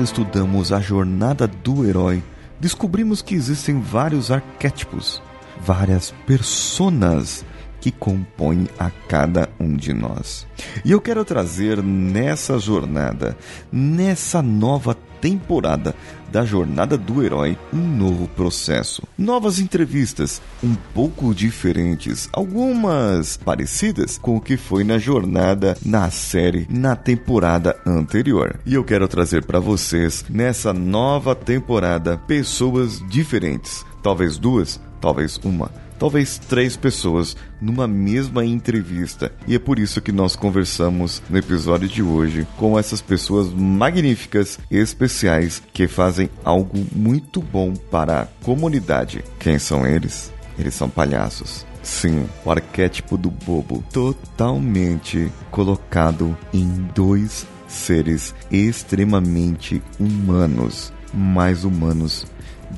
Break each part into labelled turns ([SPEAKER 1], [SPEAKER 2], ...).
[SPEAKER 1] estudamos a jornada do herói, descobrimos que existem vários arquétipos, várias personas que compõem a cada um de nós. E eu quero trazer nessa jornada, nessa nova temporada da Jornada do Herói um novo processo. Novas entrevistas, um pouco diferentes, algumas parecidas com o que foi na jornada na série na temporada anterior. E eu quero trazer para vocês nessa nova temporada pessoas diferentes, talvez duas, talvez uma talvez três pessoas numa mesma entrevista. E é por isso que nós conversamos no episódio de hoje com essas pessoas magníficas e especiais que fazem algo muito bom para a comunidade. Quem são eles? Eles são palhaços. Sim, o arquétipo do bobo totalmente colocado em dois seres extremamente humanos, mais humanos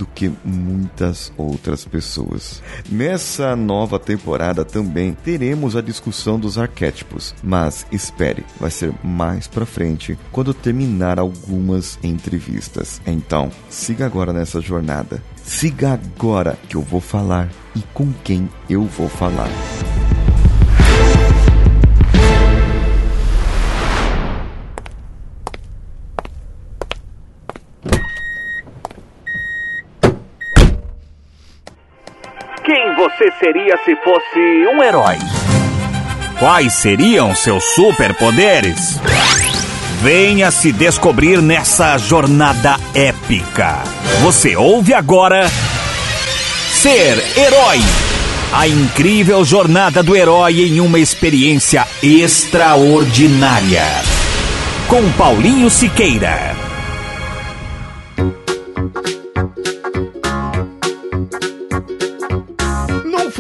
[SPEAKER 1] do que muitas outras pessoas. Nessa nova temporada também teremos a discussão dos arquétipos, mas espere, vai ser mais para frente quando terminar algumas entrevistas. Então, siga agora nessa jornada. Siga agora que eu vou falar e com quem eu vou falar.
[SPEAKER 2] Você seria se fosse um herói?
[SPEAKER 3] Quais seriam seus superpoderes? Venha se descobrir nessa jornada épica. Você ouve agora Ser Herói. A incrível jornada do herói em uma experiência extraordinária. Com Paulinho Siqueira.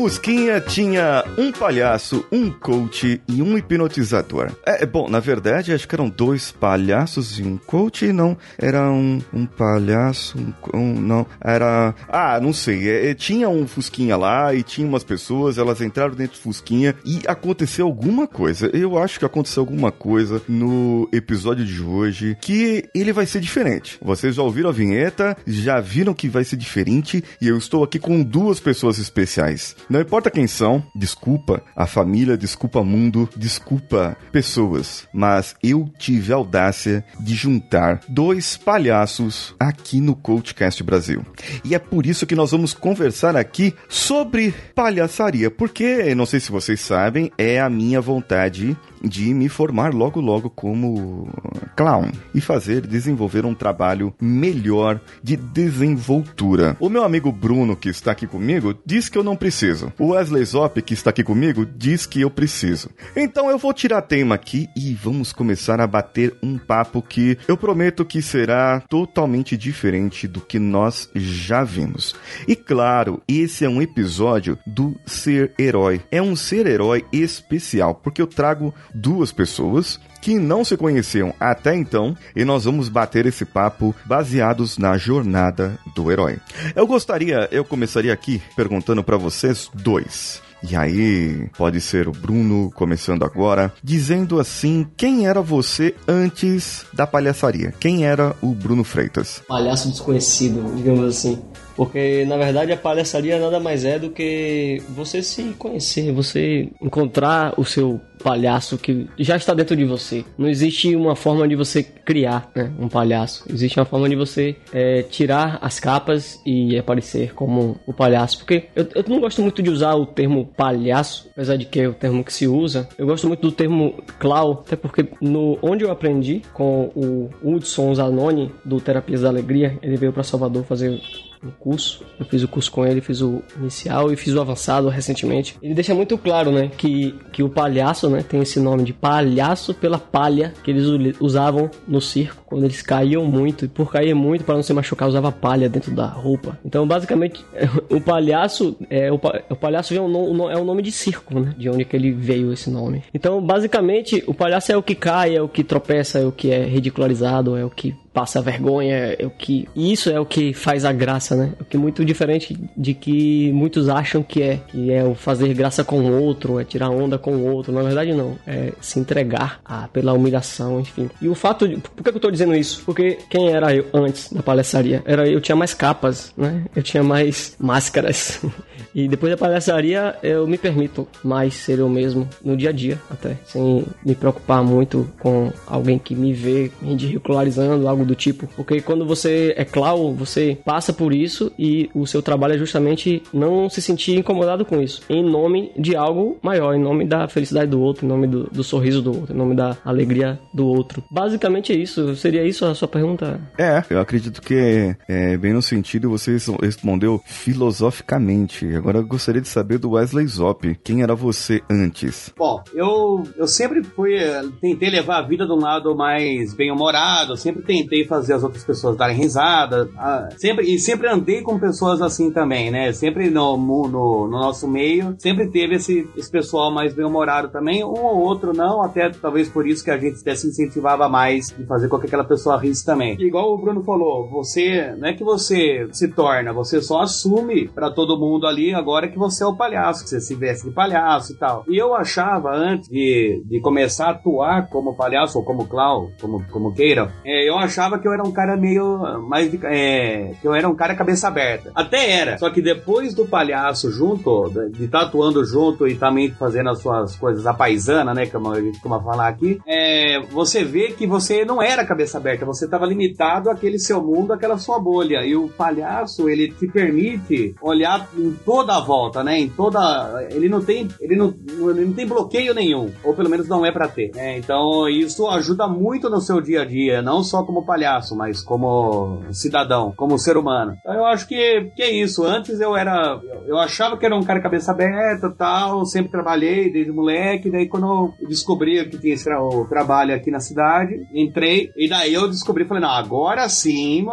[SPEAKER 1] Fusquinha tinha um palhaço, um coach e um hipnotizador. É, bom, na verdade, acho que eram dois palhaços e um coach, não. Era um, um palhaço, um, um, Não, era. Ah, não sei. É, é, tinha um Fusquinha lá e tinha umas pessoas, elas entraram dentro do Fusquinha e aconteceu alguma coisa. Eu acho que aconteceu alguma coisa no episódio de hoje que ele vai ser diferente. Vocês já ouviram a vinheta, já viram que vai ser diferente e eu estou aqui com duas pessoas especiais. Não importa quem são, desculpa a família, desculpa mundo, desculpa pessoas, mas eu tive a audácia de juntar dois palhaços aqui no Coachcast Brasil. E é por isso que nós vamos conversar aqui sobre palhaçaria, porque, não sei se vocês sabem, é a minha vontade de me formar logo logo como clown e fazer desenvolver um trabalho melhor de desenvoltura. O meu amigo Bruno que está aqui comigo diz que eu não preciso. O Wesley Zop que está aqui comigo diz que eu preciso. Então eu vou tirar tema aqui e vamos começar a bater um papo que eu prometo que será totalmente diferente do que nós já vimos. E claro, esse é um episódio do ser herói. É um ser herói especial porque eu trago duas pessoas que não se conheciam até então e nós vamos bater esse papo baseados na jornada do herói. Eu gostaria, eu começaria aqui perguntando para vocês dois. E aí, pode ser o Bruno começando agora, dizendo assim: quem era você antes da palhaçaria? Quem era o Bruno Freitas?
[SPEAKER 4] Palhaço desconhecido, digamos assim. Porque, na verdade, a palhaçaria nada mais é do que você se conhecer, você encontrar o seu palhaço que já está dentro de você. Não existe uma forma de você criar né, um palhaço. Existe uma forma de você é, tirar as capas e aparecer como o palhaço. Porque eu, eu não gosto muito de usar o termo palhaço, apesar de que é o termo que se usa. Eu gosto muito do termo clown, até porque no, onde eu aprendi com o Hudson Zanoni, do Terapias da Alegria, ele veio para Salvador fazer um curso. Eu fiz o curso com ele, fiz o inicial e fiz o avançado recentemente. Ele deixa muito claro, né, que, que o palhaço, né, tem esse nome de palhaço pela palha que eles usavam no circo quando eles caíam muito. E por cair muito, para não se machucar, usava palha dentro da roupa. Então, basicamente, o palhaço é o, o palhaço é, um, é um nome de circo, né, de onde que ele veio esse nome. Então, basicamente, o palhaço é o que cai, é o que tropeça, é o que é ridicularizado, é o que passa vergonha, é o que. E isso é o que faz a graça, né? O que é muito diferente de que muitos acham que é. Que é o fazer graça com o outro, é tirar onda com o outro. Na verdade, não. É se entregar a, pela humilhação, enfim. E o fato de. Por que eu tô dizendo isso? Porque quem era eu antes da palhaçaria? Era eu tinha mais capas, né? Eu tinha mais máscaras. e depois da palhaçaria, eu me permito mais ser eu mesmo no dia a dia, até. Sem me preocupar muito com alguém que me vê me ridicularizando, algo do tipo. Porque quando você é clown, você passa por isso e o seu trabalho é justamente não se sentir incomodado com isso. Em nome de algo maior, em nome da felicidade do outro, em nome do, do sorriso do outro, em nome da alegria do outro. Basicamente é isso. Seria isso a sua pergunta?
[SPEAKER 1] É, eu acredito que é, bem no sentido você respondeu filosoficamente. Agora eu gostaria de saber do Wesley Zop. Quem era você antes?
[SPEAKER 5] Bom, eu, eu sempre fui. Eh, tentei levar a vida de um lado mais bem-humorado, sempre tentei fazer as outras pessoas darem risada. sempre, e sempre andei com pessoas assim também, né? Sempre no, no, no nosso meio, sempre teve esse, esse pessoal mais bem-humorado também. Um ou outro não, até talvez por isso que a gente até se incentivava mais de fazer com que aquela pessoa risse também. Igual o Bruno falou, você, não é que você se torna, você só assume para todo mundo ali agora que você é o palhaço, que você se veste de palhaço e tal. E eu achava, antes de, de começar a atuar como palhaço ou como clown, como, como queiram, é, eu achava que eu era um cara meio mais. É, que eu era um cara cabeça aberta. Até era. Só que depois do palhaço junto, de estar tá junto e também fazendo as suas coisas a paisana, né? Como a gente costuma falar aqui, é, você vê que você não era cabeça aberta, você estava limitado àquele seu mundo, àquela sua bolha. E o palhaço, ele te permite olhar em toda a volta, né? Em toda. Ele não tem. Ele não, ele não tem bloqueio nenhum. Ou pelo menos não é para ter. Né? Então isso ajuda muito no seu dia a dia, não só como palhaço, mas como cidadão, como ser humano. Então eu acho que, que é isso. Antes eu era. Eu achava que era um cara cabeça aberta tal, sempre trabalhei desde moleque. Daí quando eu descobri que tinha esse o trabalho aqui na cidade, entrei, e daí eu descobri, falei, não, agora sim,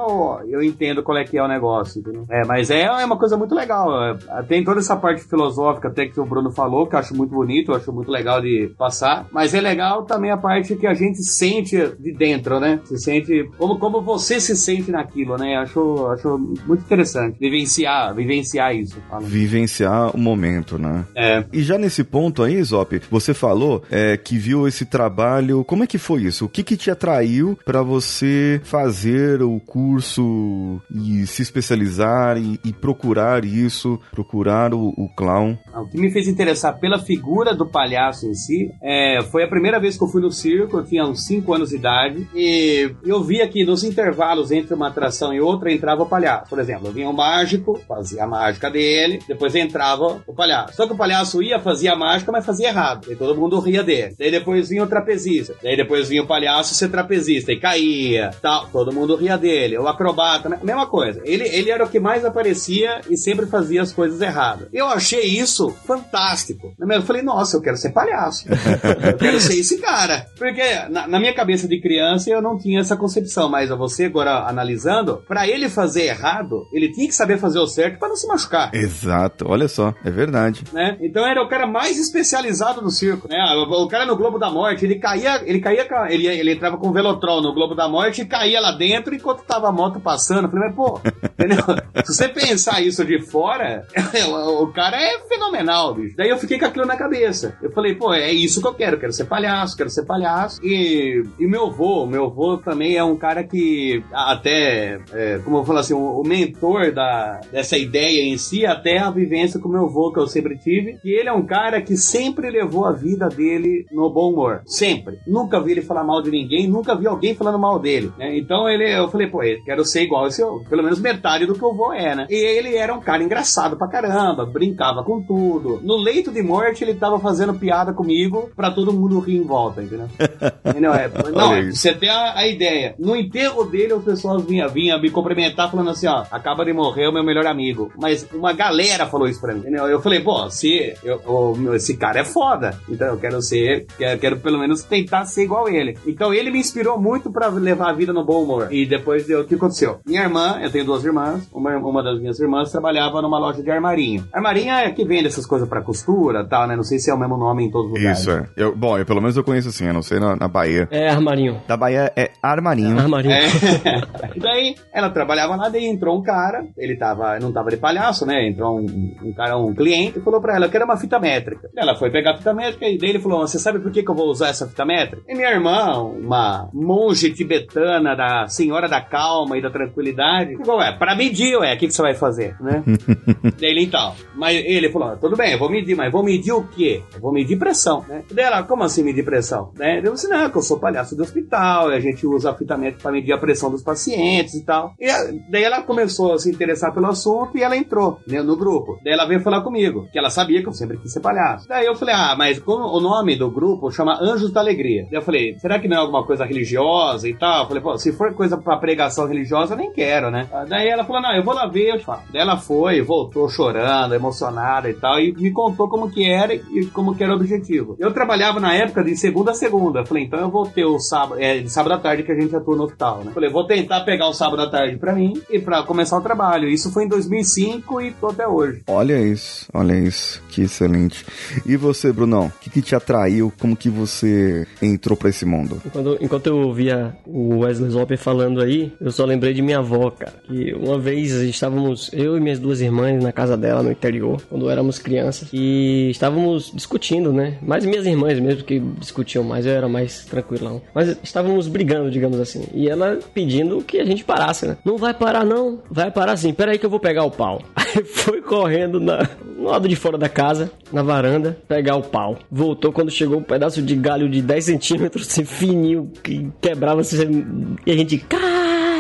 [SPEAKER 5] eu entendo qual é que é o negócio. Entendeu? É, mas é, é uma coisa muito legal. É, tem toda essa parte filosófica até que o Bruno falou, que eu acho muito bonito, eu acho muito legal de passar. Mas é legal também a parte que a gente sente de dentro, né? Se sente como, como você se sente naquilo, né? Acho, acho muito interessante vivenciar, vivenciar isso.
[SPEAKER 1] Fala. Vivenciar o momento, né?
[SPEAKER 5] É.
[SPEAKER 1] E já nesse ponto aí, Zop, você falou é, que viu esse trabalho. Como é que foi isso? O que, que te atraiu para você fazer o curso e se especializar e, e procurar isso, procurar o, o, clown?
[SPEAKER 5] Ah, o que me fez interessar pela figura do palhaço em si é, foi a primeira vez que eu fui no circo, eu tinha uns 5 anos de idade, e eu via que nos intervalos entre uma atração e outra entrava o palhaço. Por exemplo, vinha o mágico, fazia a mágica dele, depois entrava o palhaço. Só que o palhaço ia, fazia a mágica, mas fazia errado. E todo mundo ria dele. Daí depois vinha o trapezista. Daí depois vinha o palhaço ser trapezista e caía, tal. Todo mundo ria dele. O acrobata, mesma coisa. Ele, ele era o que mais aparecia e sempre fazia as coisas erradas. Eu achei isso fantástico. Eu falei, nossa, eu quero ser palhaço. eu quero ser esse cara. Porque na, na, minha cabeça de criança eu não tinha essa concepção, mas você agora analisando, para ele fazer errado, ele tinha que saber fazer o certo para não se machucar.
[SPEAKER 1] Exato, olha só, é verdade.
[SPEAKER 5] Né? Então era o cara mais especializado do circo. Né? O, o cara no Globo da Morte, ele caía, ele caía, ele, ele entrava com o Velotrol no Globo da Morte e caía lá dentro enquanto tava a moto passando. Eu falei, mas pô, entendeu? Se você pensar isso de fora, o cara é fenomenal, bicho. Daí eu fiquei com aquilo na cabeça. Eu falei, pô, é isso que eu quero, quero ser palhaço, quero ser palhaço. E, e meu avô, meu avô também é um cara que até, é, como eu falo assim, o, o, mentor da, dessa ideia em si, até a vivência com meu avô que eu sempre tive. E ele é um cara que sempre levou a vida dele no bom humor. Sempre. Nunca vi ele falar mal de ninguém, nunca vi alguém falando mal dele. Né? Então ele, eu falei, pô, quero ser igual esse, pelo menos metade do que o vô é, né? E ele era um cara engraçado pra caramba, brincava com tudo. No leito de morte, ele tava fazendo piada comigo pra todo mundo rir em volta, entendeu? entendeu? É, não, você tem a, a, ideia. No enterro dele, as pessoas vinham vinha me cumprimentar falando assim, ó, acaba de morrer o meu melhor amigo. Mas uma galera falou isso pra mim, entendeu? Eu falei, pô, se eu, eu, esse cara é foda, então eu quero ser, quero, quero pelo menos tentar ser igual ele. Então ele me inspirou muito pra levar a vida no bom humor. E depois, o que aconteceu? Minha irmã, eu tenho duas irmãs, uma, uma das minhas irmãs trabalhava numa loja de armarinho. Armarinho é que vende essas coisas pra costura e tal, né? Não sei se é o mesmo nome em todos os lugares.
[SPEAKER 1] Isso, é. Eu, bom, eu, pelo menos eu conheço assim, eu não sei na, na Bahia.
[SPEAKER 4] É armarinho.
[SPEAKER 1] Da Bahia é armarinho. Armarinho.
[SPEAKER 4] Armarinho.
[SPEAKER 5] É. E daí, ela trabalhava lá, daí entrou um cara, ele tava, não tava de palhaço, né? Entrou um, um cara, um cliente, e falou pra ela, eu quero uma fita métrica. Ela foi pegar a fita métrica e daí ele falou, você sabe por que, que eu vou usar essa fita métrica? E minha irmã, uma monge tibetana da Senhora da Calma e da Tranquilidade, falou, ué, pra medir, ué, o que, que você vai fazer, né? daí ele, então, mas ele falou, tudo bem, eu vou medir, mas vou medir o quê? Eu vou medir pressão, né? Daí ela, como assim medir pressão? Né? Eu disse, não, que eu sou palhaço do hospital, e a gente usa a fita métrica pra medir a pressão dos pacientes e tal. E daí ela começou a se interessar pelo assunto e ela entrou né, no grupo. Daí ela veio falar comigo, que ela sabia que eu sempre quis ser palhaço. Daí eu falei, ah, mas o nome do grupo chama Anjos da Alegria. Daí eu falei, será que não é alguma coisa religiosa e tal? Eu falei, pô, se for coisa pra pregação religiosa, eu nem quero, né? Ah, Daí ela falou, não, eu vou lá ver, eu te falo. Daí ela foi, voltou chorando, emocionada e tal, e me contou como que era e como que era o objetivo. Eu trabalhava na época de segunda a segunda. Eu falei, então eu vou ter o sábado, é, de sábado à tarde que a gente atua no hospital, né? Falei, vou tentar pegar o sábado à tarde pra mim e pra começar o trabalho. Isso foi em 2005 e tô até hoje.
[SPEAKER 1] Olha isso, olha isso, que excelente. E você, Brunão, o que, que te atraiu? Como que você entrou pra esse mundo?
[SPEAKER 4] Enquanto, enquanto eu ouvia o Wesley Zopper falando aí, eu só lembrei de minha avó, cara. Que uma vez estávamos, eu e minhas duas irmãs, na casa dela, no interior, quando éramos crianças, e estávamos discutindo, né? Mais minhas irmãs mesmo que discutiam mais, eu era mais tranquilão. Mas estávamos brigando, digamos assim. E ela pedindo que a gente parasse, né? Não vai parar, não. Vai parar sim. Pera aí que eu vou pegar o pau. Aí foi correndo na, no lado de fora da casa, na varanda, pegar o pau. Voltou quando chegou um pedaço de galho de 10 centímetros, assim, fininho, que quebrava assim, e a gente. "Cá!"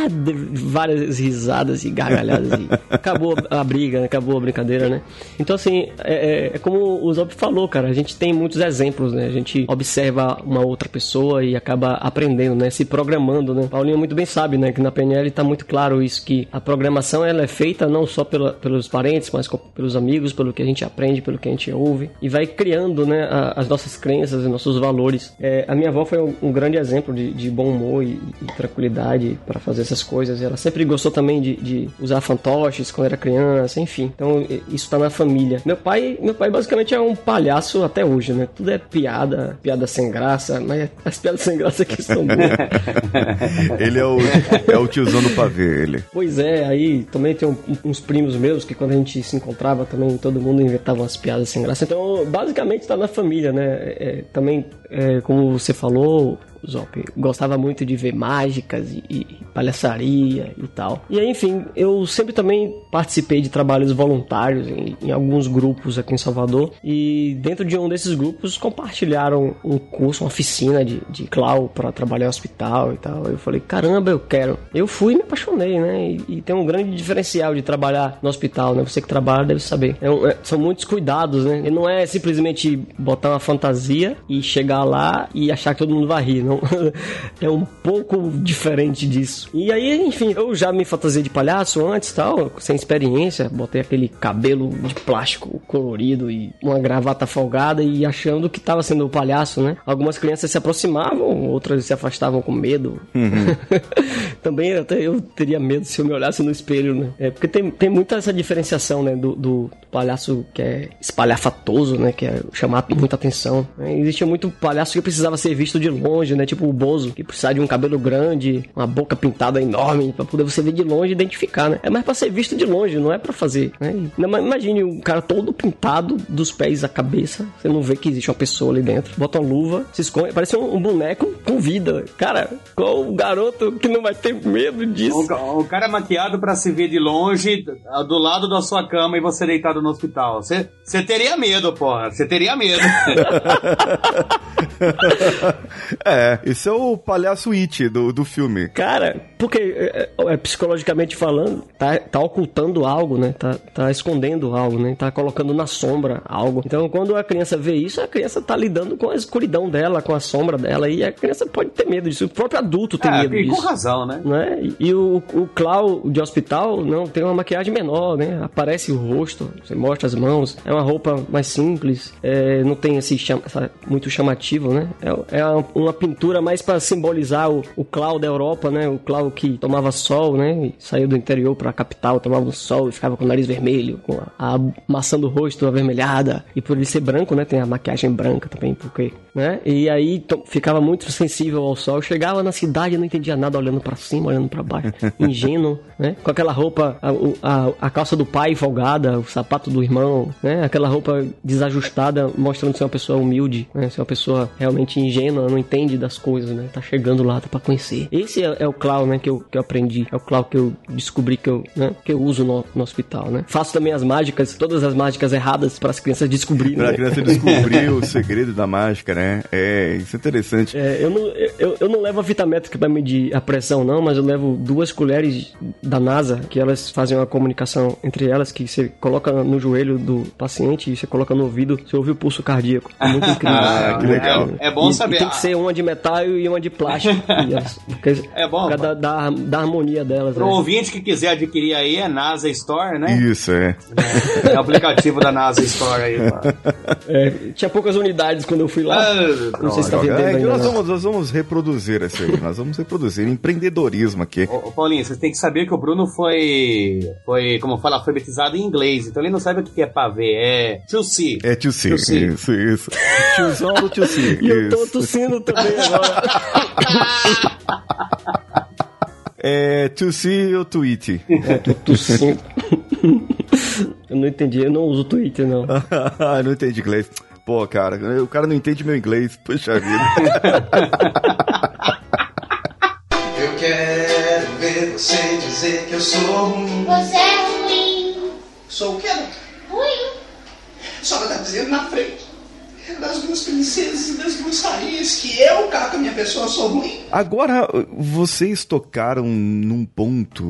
[SPEAKER 4] Várias risadas e gargalhadas e acabou a briga, né? acabou a brincadeira, né? Então assim, é, é- é como o Zop falou, cara, a gente tem muitos exemplos, né? A gente observa uma outra pessoa e acaba aprendendo, né? Se programando, né? Paulinho muito bem sabe, né? Que na PNL tá muito claro isso, que a programação ela é feita não só pela, pelos parentes, mas pelos amigos, pelo que a gente aprende, pelo que a gente ouve e vai criando, né? a- as nossas crenças e nossos valores. É, a minha avó foi um, um grande exemplo de, de bom humor e, e tranquilidade para fazer essas coisas. Ela sempre gostou também de, de usar fantoches quando era criança, enfim. Então isso tá na família. Meu pai, meu pai basicamente é um palhaço até hoje, né? Tudo é piada, piada sem graça, mas as piadas sem graça aqui são boas.
[SPEAKER 1] Ele é o, é o tiozão do pavê, ele.
[SPEAKER 4] Pois é, aí também tem um- uns primos meus que quando a gente se encontrava também todo mundo inventava umas piadas sem graça. Então, basicamente tá na família, né? É, também, é, como você falou, Zop, gostava muito de ver mágicas e, e palhaçaria e tal. E aí, enfim, eu sempre também participei de trabalhos voluntários em, em alguns grupos aqui em Salvador. E dentro de um desses grupos compartilharam um curso, uma oficina de, de clown para trabalhar em hospital e tal. Eu falei, caramba, eu quero. Eu fui e me apaixonei, né? E, e tem um grande diferencial de trabalhar no hospital, né? Você que trabalha deve saber. É um- é- são muitos cuidados, né? E não é simplesmente botar uma fantasia e chegar lá e achar que todo mundo vai rir, não. é um pouco diferente disso. E aí, enfim, eu já me fantasiei de palhaço antes tal, sem experiência. Botei aquele cabelo de plástico colorido e uma gravata folgada e achando que tava sendo o palhaço, né? Algumas crianças se aproximavam, outras se afastavam com medo. Também até eu teria medo se eu me olhasse no espelho, né? É, porque tem, tem muita essa diferenciação, né? Do, do palhaço que é espalhafatoso, né? Que é chamar muita atenção. Existia muito palhaço que precisava ser visto de longe, né? Tipo o Bozo, que precisava de um cabelo grande, uma boca pintada enorme, pra poder você ver de longe e identificar, né? É mais pra ser visto de longe, não é pra fazer, né? Não, mas imagine um cara todo pintado dos pés à cabeça, você não vê que existe uma pessoa ali dentro. Bota uma luva, se esconde, parece um, um boneco com vida. Cara, qual o garoto que não vai ter medo disso?
[SPEAKER 5] O, o cara maquiado pra se ver de longe, do lado da sua cama e você deitado no hospital. Você você teria medo, porra. Você teria medo.
[SPEAKER 1] É, esse é o palhaço It do, do filme.
[SPEAKER 4] Cara, porque é, é, é, psicologicamente falando, tá, tá ocultando algo, né? Tá, tá escondendo algo, né? Tá colocando na sombra algo. Então, quando a criança vê isso, a criança tá lidando com a escuridão dela, com a sombra dela, e a criança pode ter medo disso. O próprio adulto tem
[SPEAKER 5] É,
[SPEAKER 4] medo
[SPEAKER 5] e com
[SPEAKER 4] disso.
[SPEAKER 5] razão, né?
[SPEAKER 4] Né? E- E o, o Clau de hospital não tem uma maquiagem menor, né? Aparece o rosto, você mostra as mãos, é uma roupa mais simples, é, não tem esse chama- muito chamativo, né? É, é uma, uma pintura mais para simbolizar o, o Clau da Europa, né? O Clau pessoal que tomava sol, né? Saiu do interior pra capital, tomava um sol e ficava com o nariz vermelho, com a, a maçã do rosto avermelhada. E por ele ser branco, né? Tem a maquiagem branca também, porque, né? E aí ficava muito sensível ao sol. Chegava na cidade e não entendia nada, olhando para cima, olhando para baixo. Ingênuo, né? Com aquela roupa, a, a, a, calça do pai folgada, o sapato do irmão, né? Aquela roupa desajustada, mostrando ser uma pessoa humilde, né? Ser uma pessoa realmente ingênua, não entende das coisas, né? Tá chegando lá, tá pra conhecer. Esse é, é o Clau, né? Que eu, que eu aprendi. É o Clau que eu descobri que eu, né? Que eu uso no, no hospital, né? Faço também as mágicas, todas as mágicas erradas para as crianças descobrirem.
[SPEAKER 1] Pra né? criança descobrir o segredo da mágica, né? É, isso é interessante.
[SPEAKER 4] É, eu não, eu, eu não levo a fita métrica pra medir a pressão, não, mas eu levo duas colheres da NASA, que elas fazem uma comunicação entre elas, que você coloca no joelho do paciente e você coloca no ouvido, você ouve o pulso cardíaco. É muito incrível.
[SPEAKER 1] ah, que legal.
[SPEAKER 5] É, é bom
[SPEAKER 4] e,
[SPEAKER 5] saber.
[SPEAKER 4] E tem que ser uma de metal e uma de plástico. elas,
[SPEAKER 5] é bom.
[SPEAKER 4] Da, da, da, harmonia delas.
[SPEAKER 5] Pro né? ouvinte que quiser adquirir aí, é NASA Store, né?
[SPEAKER 1] Isso, é.
[SPEAKER 5] É, é o aplicativo da NASA Store aí.
[SPEAKER 4] É, tinha poucas unidades quando eu fui lá. Ah, não sei se tá vendendo
[SPEAKER 1] é,
[SPEAKER 4] ainda.
[SPEAKER 1] Nós vamos, nós vamos reproduzir isso aí. nós vamos reproduzir empreendedorismo aqui.
[SPEAKER 5] Ô, Paulinho, vocês têm que saber que o Bruno foi, foi como fala, alfabetizado em inglês. Então ele não sabe o que é pavê. É to see.
[SPEAKER 1] É to see. Isso, isso. Tiozão do to see.
[SPEAKER 4] E eu tô tossindo também agora.
[SPEAKER 1] É to see ou tweet?
[SPEAKER 4] É, tô tossindo. eu não entendi, eu não uso Twitter, não.
[SPEAKER 1] eu não entendi inglês. Pô, cara, o cara não entende meu inglês. Puxa vida.
[SPEAKER 6] eu quero ver você dizer que eu sou ruim.
[SPEAKER 7] Você é ruim.
[SPEAKER 6] Sou o quê?
[SPEAKER 7] Ruim.
[SPEAKER 6] Só estar dizendo na frente das duas princesas e das duas rainhas que eu, Caca, minha pessoa, sou ruim.
[SPEAKER 1] Agora, vocês tocaram num ponto,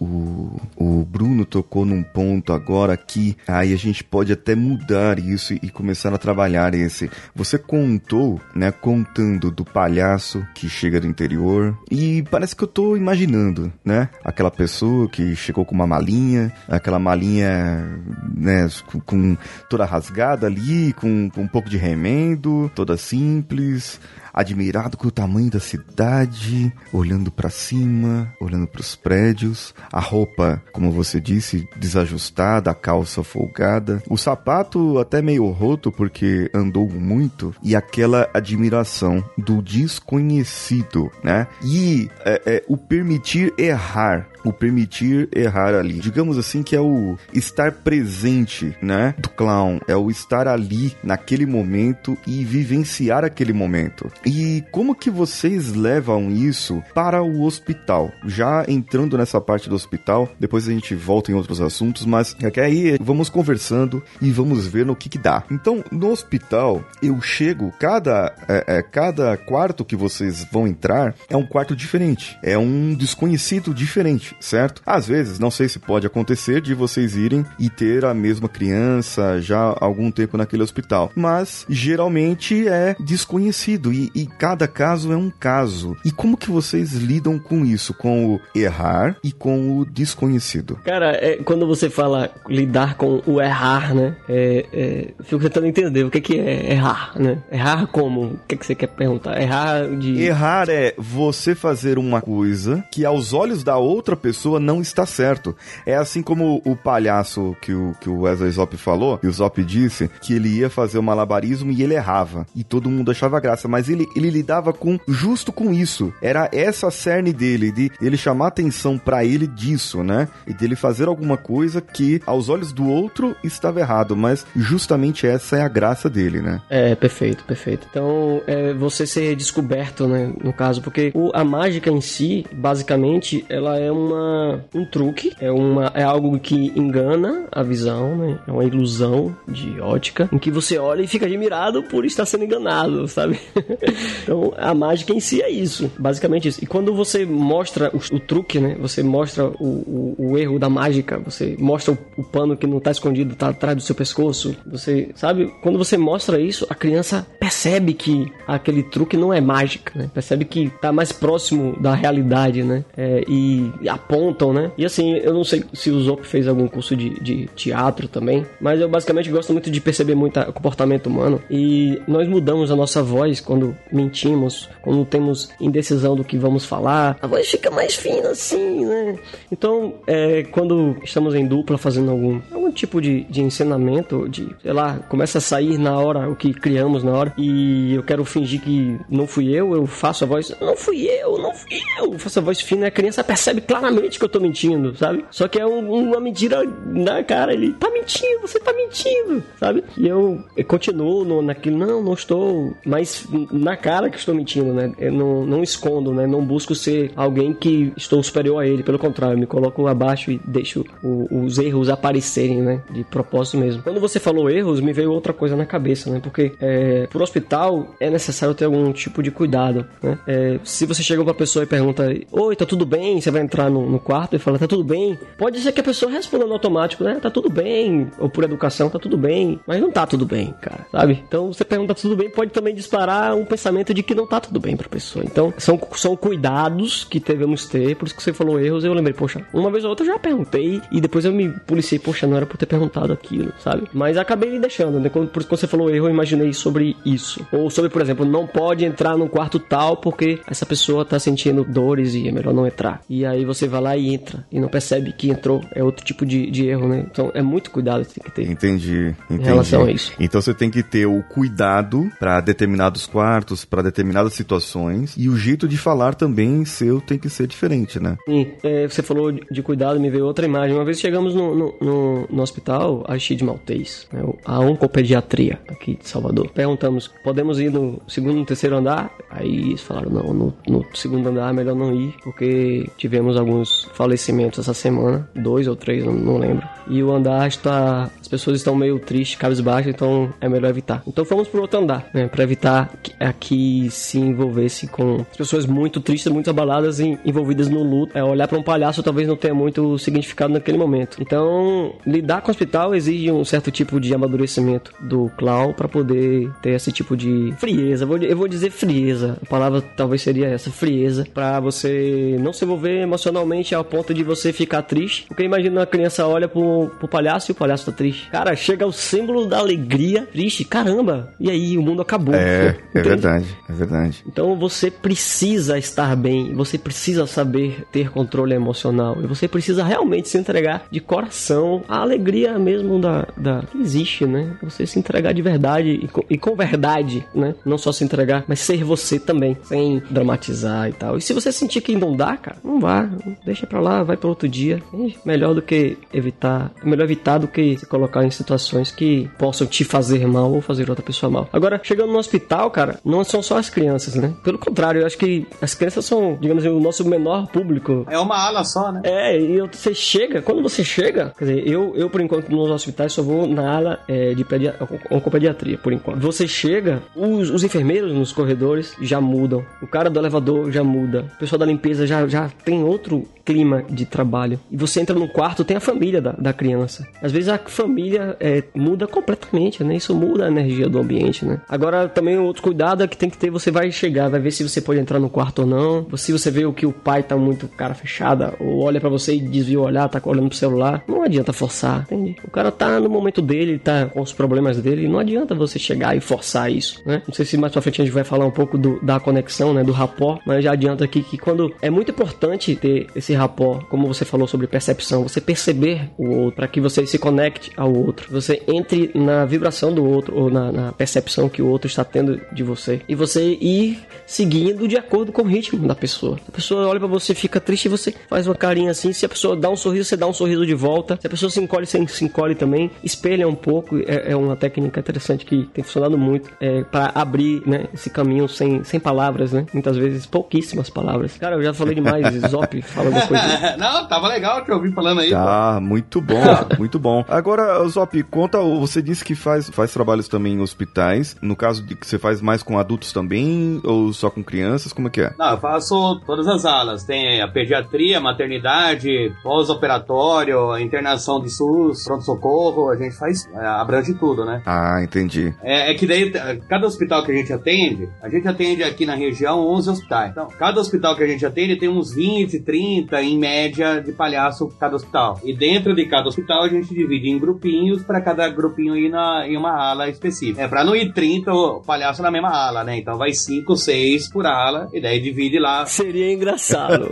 [SPEAKER 1] o, o Bruno tocou num ponto agora que aí a gente pode até mudar isso e começar a trabalhar esse. Você contou, né, contando do palhaço que chega do interior e parece que eu tô imaginando, né, aquela pessoa que chegou com uma malinha, aquela malinha, né, com, com toda rasgada ali, com, com um pouco de remendo, toda simples, admirado com o tamanho da cidade, olhando para cima, olhando para os prédios, a roupa, como você disse, desajustada, a calça folgada, o sapato até meio roto porque andou muito e aquela admiração do desconhecido, né? E é, é, o permitir errar, o permitir errar ali. Digamos assim que é o estar presente, né? Do clown, é o estar ali naquele momento e vivenciar aquele momento. E como que vocês levam isso para o hospital? Já entrando nessa parte do hospital, depois a gente volta em outros assuntos, mas é aí vamos conversando e vamos ver no que que dá. Então, no hospital, eu chego, cada, é, é, cada quarto que vocês vão entrar é um quarto diferente, é um desconhecido diferente certo? Às vezes, não sei se pode acontecer de vocês irem e ter a mesma criança já há algum tempo naquele hospital, mas geralmente é desconhecido e, e cada caso é um caso. E como que vocês lidam com isso, com o errar e com o desconhecido?
[SPEAKER 4] Cara, é, quando você fala lidar com o errar, né? É, é, fico tentando entender o que, que é errar, né? Errar como? O que, que você quer perguntar? Errar de.
[SPEAKER 1] Errar é você fazer uma coisa que aos olhos da outra pessoa não está certo. É assim como o palhaço que o, que o Wesley Zop falou, e o Zop disse que ele ia fazer o malabarismo e ele errava. E todo mundo achava graça, mas ele, ele lidava com justo com isso. Era essa a cerne dele, de ele chamar atenção para ele disso, né? E dele fazer alguma coisa que aos olhos do outro estava errado, mas justamente essa é a graça dele, né?
[SPEAKER 4] É, perfeito, perfeito. Então, é você ser descoberto, né, no caso, porque o, a mágica em si, basicamente, ela é uma, um truque, é, uma, é algo que engana a visão, né? É uma ilusão de ótica, em que você olha e fica admirado por estar sendo enganado, sabe? então, a mágica em si é isso, basicamente isso. E quando você mostra o, o truque, né? Você mostra o, o, o, erro da mágica, você mostra o, pano que não tá escondido, tá atrás do seu pescoço, você, sabe? Quando você mostra isso, a criança percebe que aquele truque não é mágica, né? Percebe que tá mais próximo da realidade, né? É, e a apontam, né? E assim, eu não sei se o Zop fez algum curso de, de teatro também, mas eu basicamente gosto muito de perceber muito o comportamento humano. E nós mudamos a nossa voz quando mentimos, quando temos indecisão do que vamos falar, a voz fica mais fina assim, né? Então, é, quando estamos em dupla fazendo algum, algum tipo de, de ensinamento, de, sei lá, começa a sair na hora o que criamos na hora, e eu quero fingir que não fui eu, eu faço a voz, não fui eu, não fui eu, eu faço a voz fina, a criança percebe claramente que eu tô mentindo, sabe? Só que é um- uma mentira na cara, ele tá mentindo, você tá mentindo, sabe? E eu, eu continuo no, naquilo, não, não estou, mas na cara que estou mentindo, né? Eu não, não escondo, né? Não busco ser alguém que estou superior a ele, pelo contrário, eu me coloco abaixo e deixo o- os erros aparecerem, né? De propósito mesmo. Quando você falou erros, me veio outra coisa na cabeça, né? Porque é, por hospital é necessário ter algum tipo de cuidado, né? É, se você chega pra pessoa e pergunta, oi, tá tudo bem? Você vai entrar no, no quarto e fala, tá tudo bem? Pode ser que a pessoa responda no automático, né? Tá tudo bem, ou por educação, tá tudo bem, mas não tá tudo bem, cara, sabe? Então você pergunta tudo bem, pode também disparar um pensamento de que não tá tudo bem pra pessoa. Então são, são cuidados que devemos ter, por isso que você falou erros, eu lembrei, poxa, uma vez ou outra eu já perguntei e depois eu me policiei, poxa, não era por ter perguntado aquilo, sabe? Mas acabei deixando, né? Quando, por isso que você falou erro, eu imaginei sobre isso. Ou sobre, por exemplo, não pode entrar num quarto tal porque essa pessoa tá sentindo dores e é melhor não entrar. E aí você vai lá e entra e não percebe que entrou. É outro tipo de, de erro, né? Então é muito cuidado que tem que ter.
[SPEAKER 1] Entendi, entendi.
[SPEAKER 4] relação a isso.
[SPEAKER 1] Então você tem que ter o cuidado pra determinados quartos, pra determinadas situações, e o jeito de falar também seu tem que ser diferente, né?
[SPEAKER 4] Sim, é, você falou de, cuidado, me veio outra imagem. Uma vez chegamos no, no, no, no hospital Aristide Maltês, né, a oncopediatria aqui de Salvador. Perguntamos, podemos ir no segundo e terceiro andar? Aí eles falaram, não, no, no segundo andar é melhor não ir, porque tivemos alguns falecimentos essa semana, dois ou três, não, não lembro. E o andar está, as pessoas estão meio tristes, cabisbaixo, então é melhor evitar. Então fomos pro outro andar, né, para evitar que se envolvesse com as pessoas muito tristes, muito abaladas e envolvidas no luto. É, olhar para um palhaço talvez não tenha muito significado naquele momento. Então, lidar com o hospital exige um certo tipo de amadurecimento do clown para poder ter esse tipo de frieza. Eu vou- dizer frieza. A palavra talvez seria essa, frieza, para você não se envolver emocionalmente ao ponto de você ficar triste. Porque imagina uma criança olha pro, pro palhaço e o palhaço tá triste. Cara, chega o símbolo da alegria, triste. Caramba! E aí, o mundo acabou.
[SPEAKER 1] É, é? Verdade, é verdade.
[SPEAKER 4] Então você precisa estar bem, você precisa saber ter controle emocional e você precisa realmente se entregar de coração à alegria mesmo da, da que existe, né? Você se entregar de verdade e com, e com verdade, né? Não só se entregar, mas ser você também, sem dramatizar e tal. E se você sentir que não dá, cara, não vá, deixa pra lá, vai para outro dia. entende? Melhor do que evitar, é melhor evitar do que se colocar em situações que possam te fazer mal ou fazer outra pessoa mal. Agora, chegando no hospital, cara, não são só as crianças, né? Pelo contrário, eu acho que as crianças são, digamos assim, o nosso menor público.
[SPEAKER 5] É uma ala só, né?
[SPEAKER 4] É, e você chega, quando você chega, quer dizer, eu, eu por enquanto nos hospitais só vou na ala é, de pedia, oncopediatria, por enquanto. Você chega, os, os enfermeiros nos corredores já mudam, o cara do elevador já muda, o pessoal da limpeza já, já tem outro clima de trabalho. E você entra no quarto, tem a família da, da criança. Às vezes a família é, muda completamente, né? Isso muda a energia do ambiente, né? Agora também outro cuidado é que tem que ter, você vai chegar, vai ver se você pode entrar no quarto ou não. Se você vê o que o pai tá muito cara fechada, ou olha pra você e desvia o olhar, tá olhando pro celular, não adianta forçar, entende? O cara tá no momento dele, tá com os problemas dele, não adianta você chegar e forçar isso, né? Não sei se mais pra frente a gente vai falar um pouco do- da conexão, né? Do rapport, mas já adianta aqui que quando é muito importante ter esse rapport, como você falou sobre percepção, você perceber o outro, para que você se conecte ao outro, você entre na vibração do outro ou na, na percepção que o outro está tendo de você e você ir seguindo de acordo com o ritmo da pessoa. A pessoa olha pra você, fica triste, você faz uma carinha assim. Se a pessoa dá um sorriso, você dá um sorriso de volta. Se a pessoa se encolhe, você se encolhe também. Espelha um pouco. É, é uma técnica interessante que tem funcionado muito é, para abrir né, esse caminho sem, sem palavras, né? Muitas vezes pouquíssimas palavras. Cara, eu já falei demais. Zop, fala alguma coisa.
[SPEAKER 5] Não, tava legal que eu ouvi falando aí. pô.
[SPEAKER 1] Tá, muito bom, muito bom. Agora, Zop, conta, você disse que faz, faz trabalhos também em hospitais. No caso de que você faz mais com adultos também, ou só com crianças, como é que é?
[SPEAKER 5] Não, eu faço todas as alas. Tem a pediatria, maternidade, pós-operatório, internação de SUS, pronto-socorro, a gente faz, é, abrange tudo, né?
[SPEAKER 1] Ah, entendi.
[SPEAKER 5] É, é que daí, cada hospital que a gente atende, a gente atende aqui na região 11 hospitais. Então, cada hospital que a gente atende tem uns 20, 30 30, em média, de palhaço cada hospital. E dentro de cada hospital a gente divide em grupinhos para cada grupinho ir na, em uma ala específica. É para não ir 30 palhaços na mesma ala, né? Então vai 5, 6 por ala e daí divide lá.
[SPEAKER 4] Seria engraçado.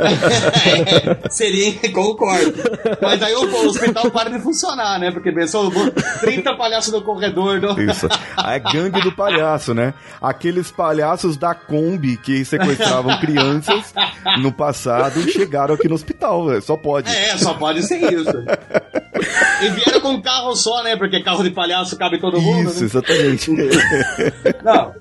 [SPEAKER 5] Seria, concordo. Mas aí o, o hospital para de funcionar, né? Porque pensou 30 palhaços no corredor. Do...
[SPEAKER 1] Isso. É gangue do palhaço, né? Aqueles palhaços da Kombi que sequestravam crianças no passado chegaram aqui no hospital, velho. Só pode.
[SPEAKER 5] É, só pode ser isso. E vieram com um carro só, né? Porque carro de palhaço cabe todo mundo.
[SPEAKER 1] Isso,
[SPEAKER 5] né?
[SPEAKER 1] exatamente.
[SPEAKER 5] Não.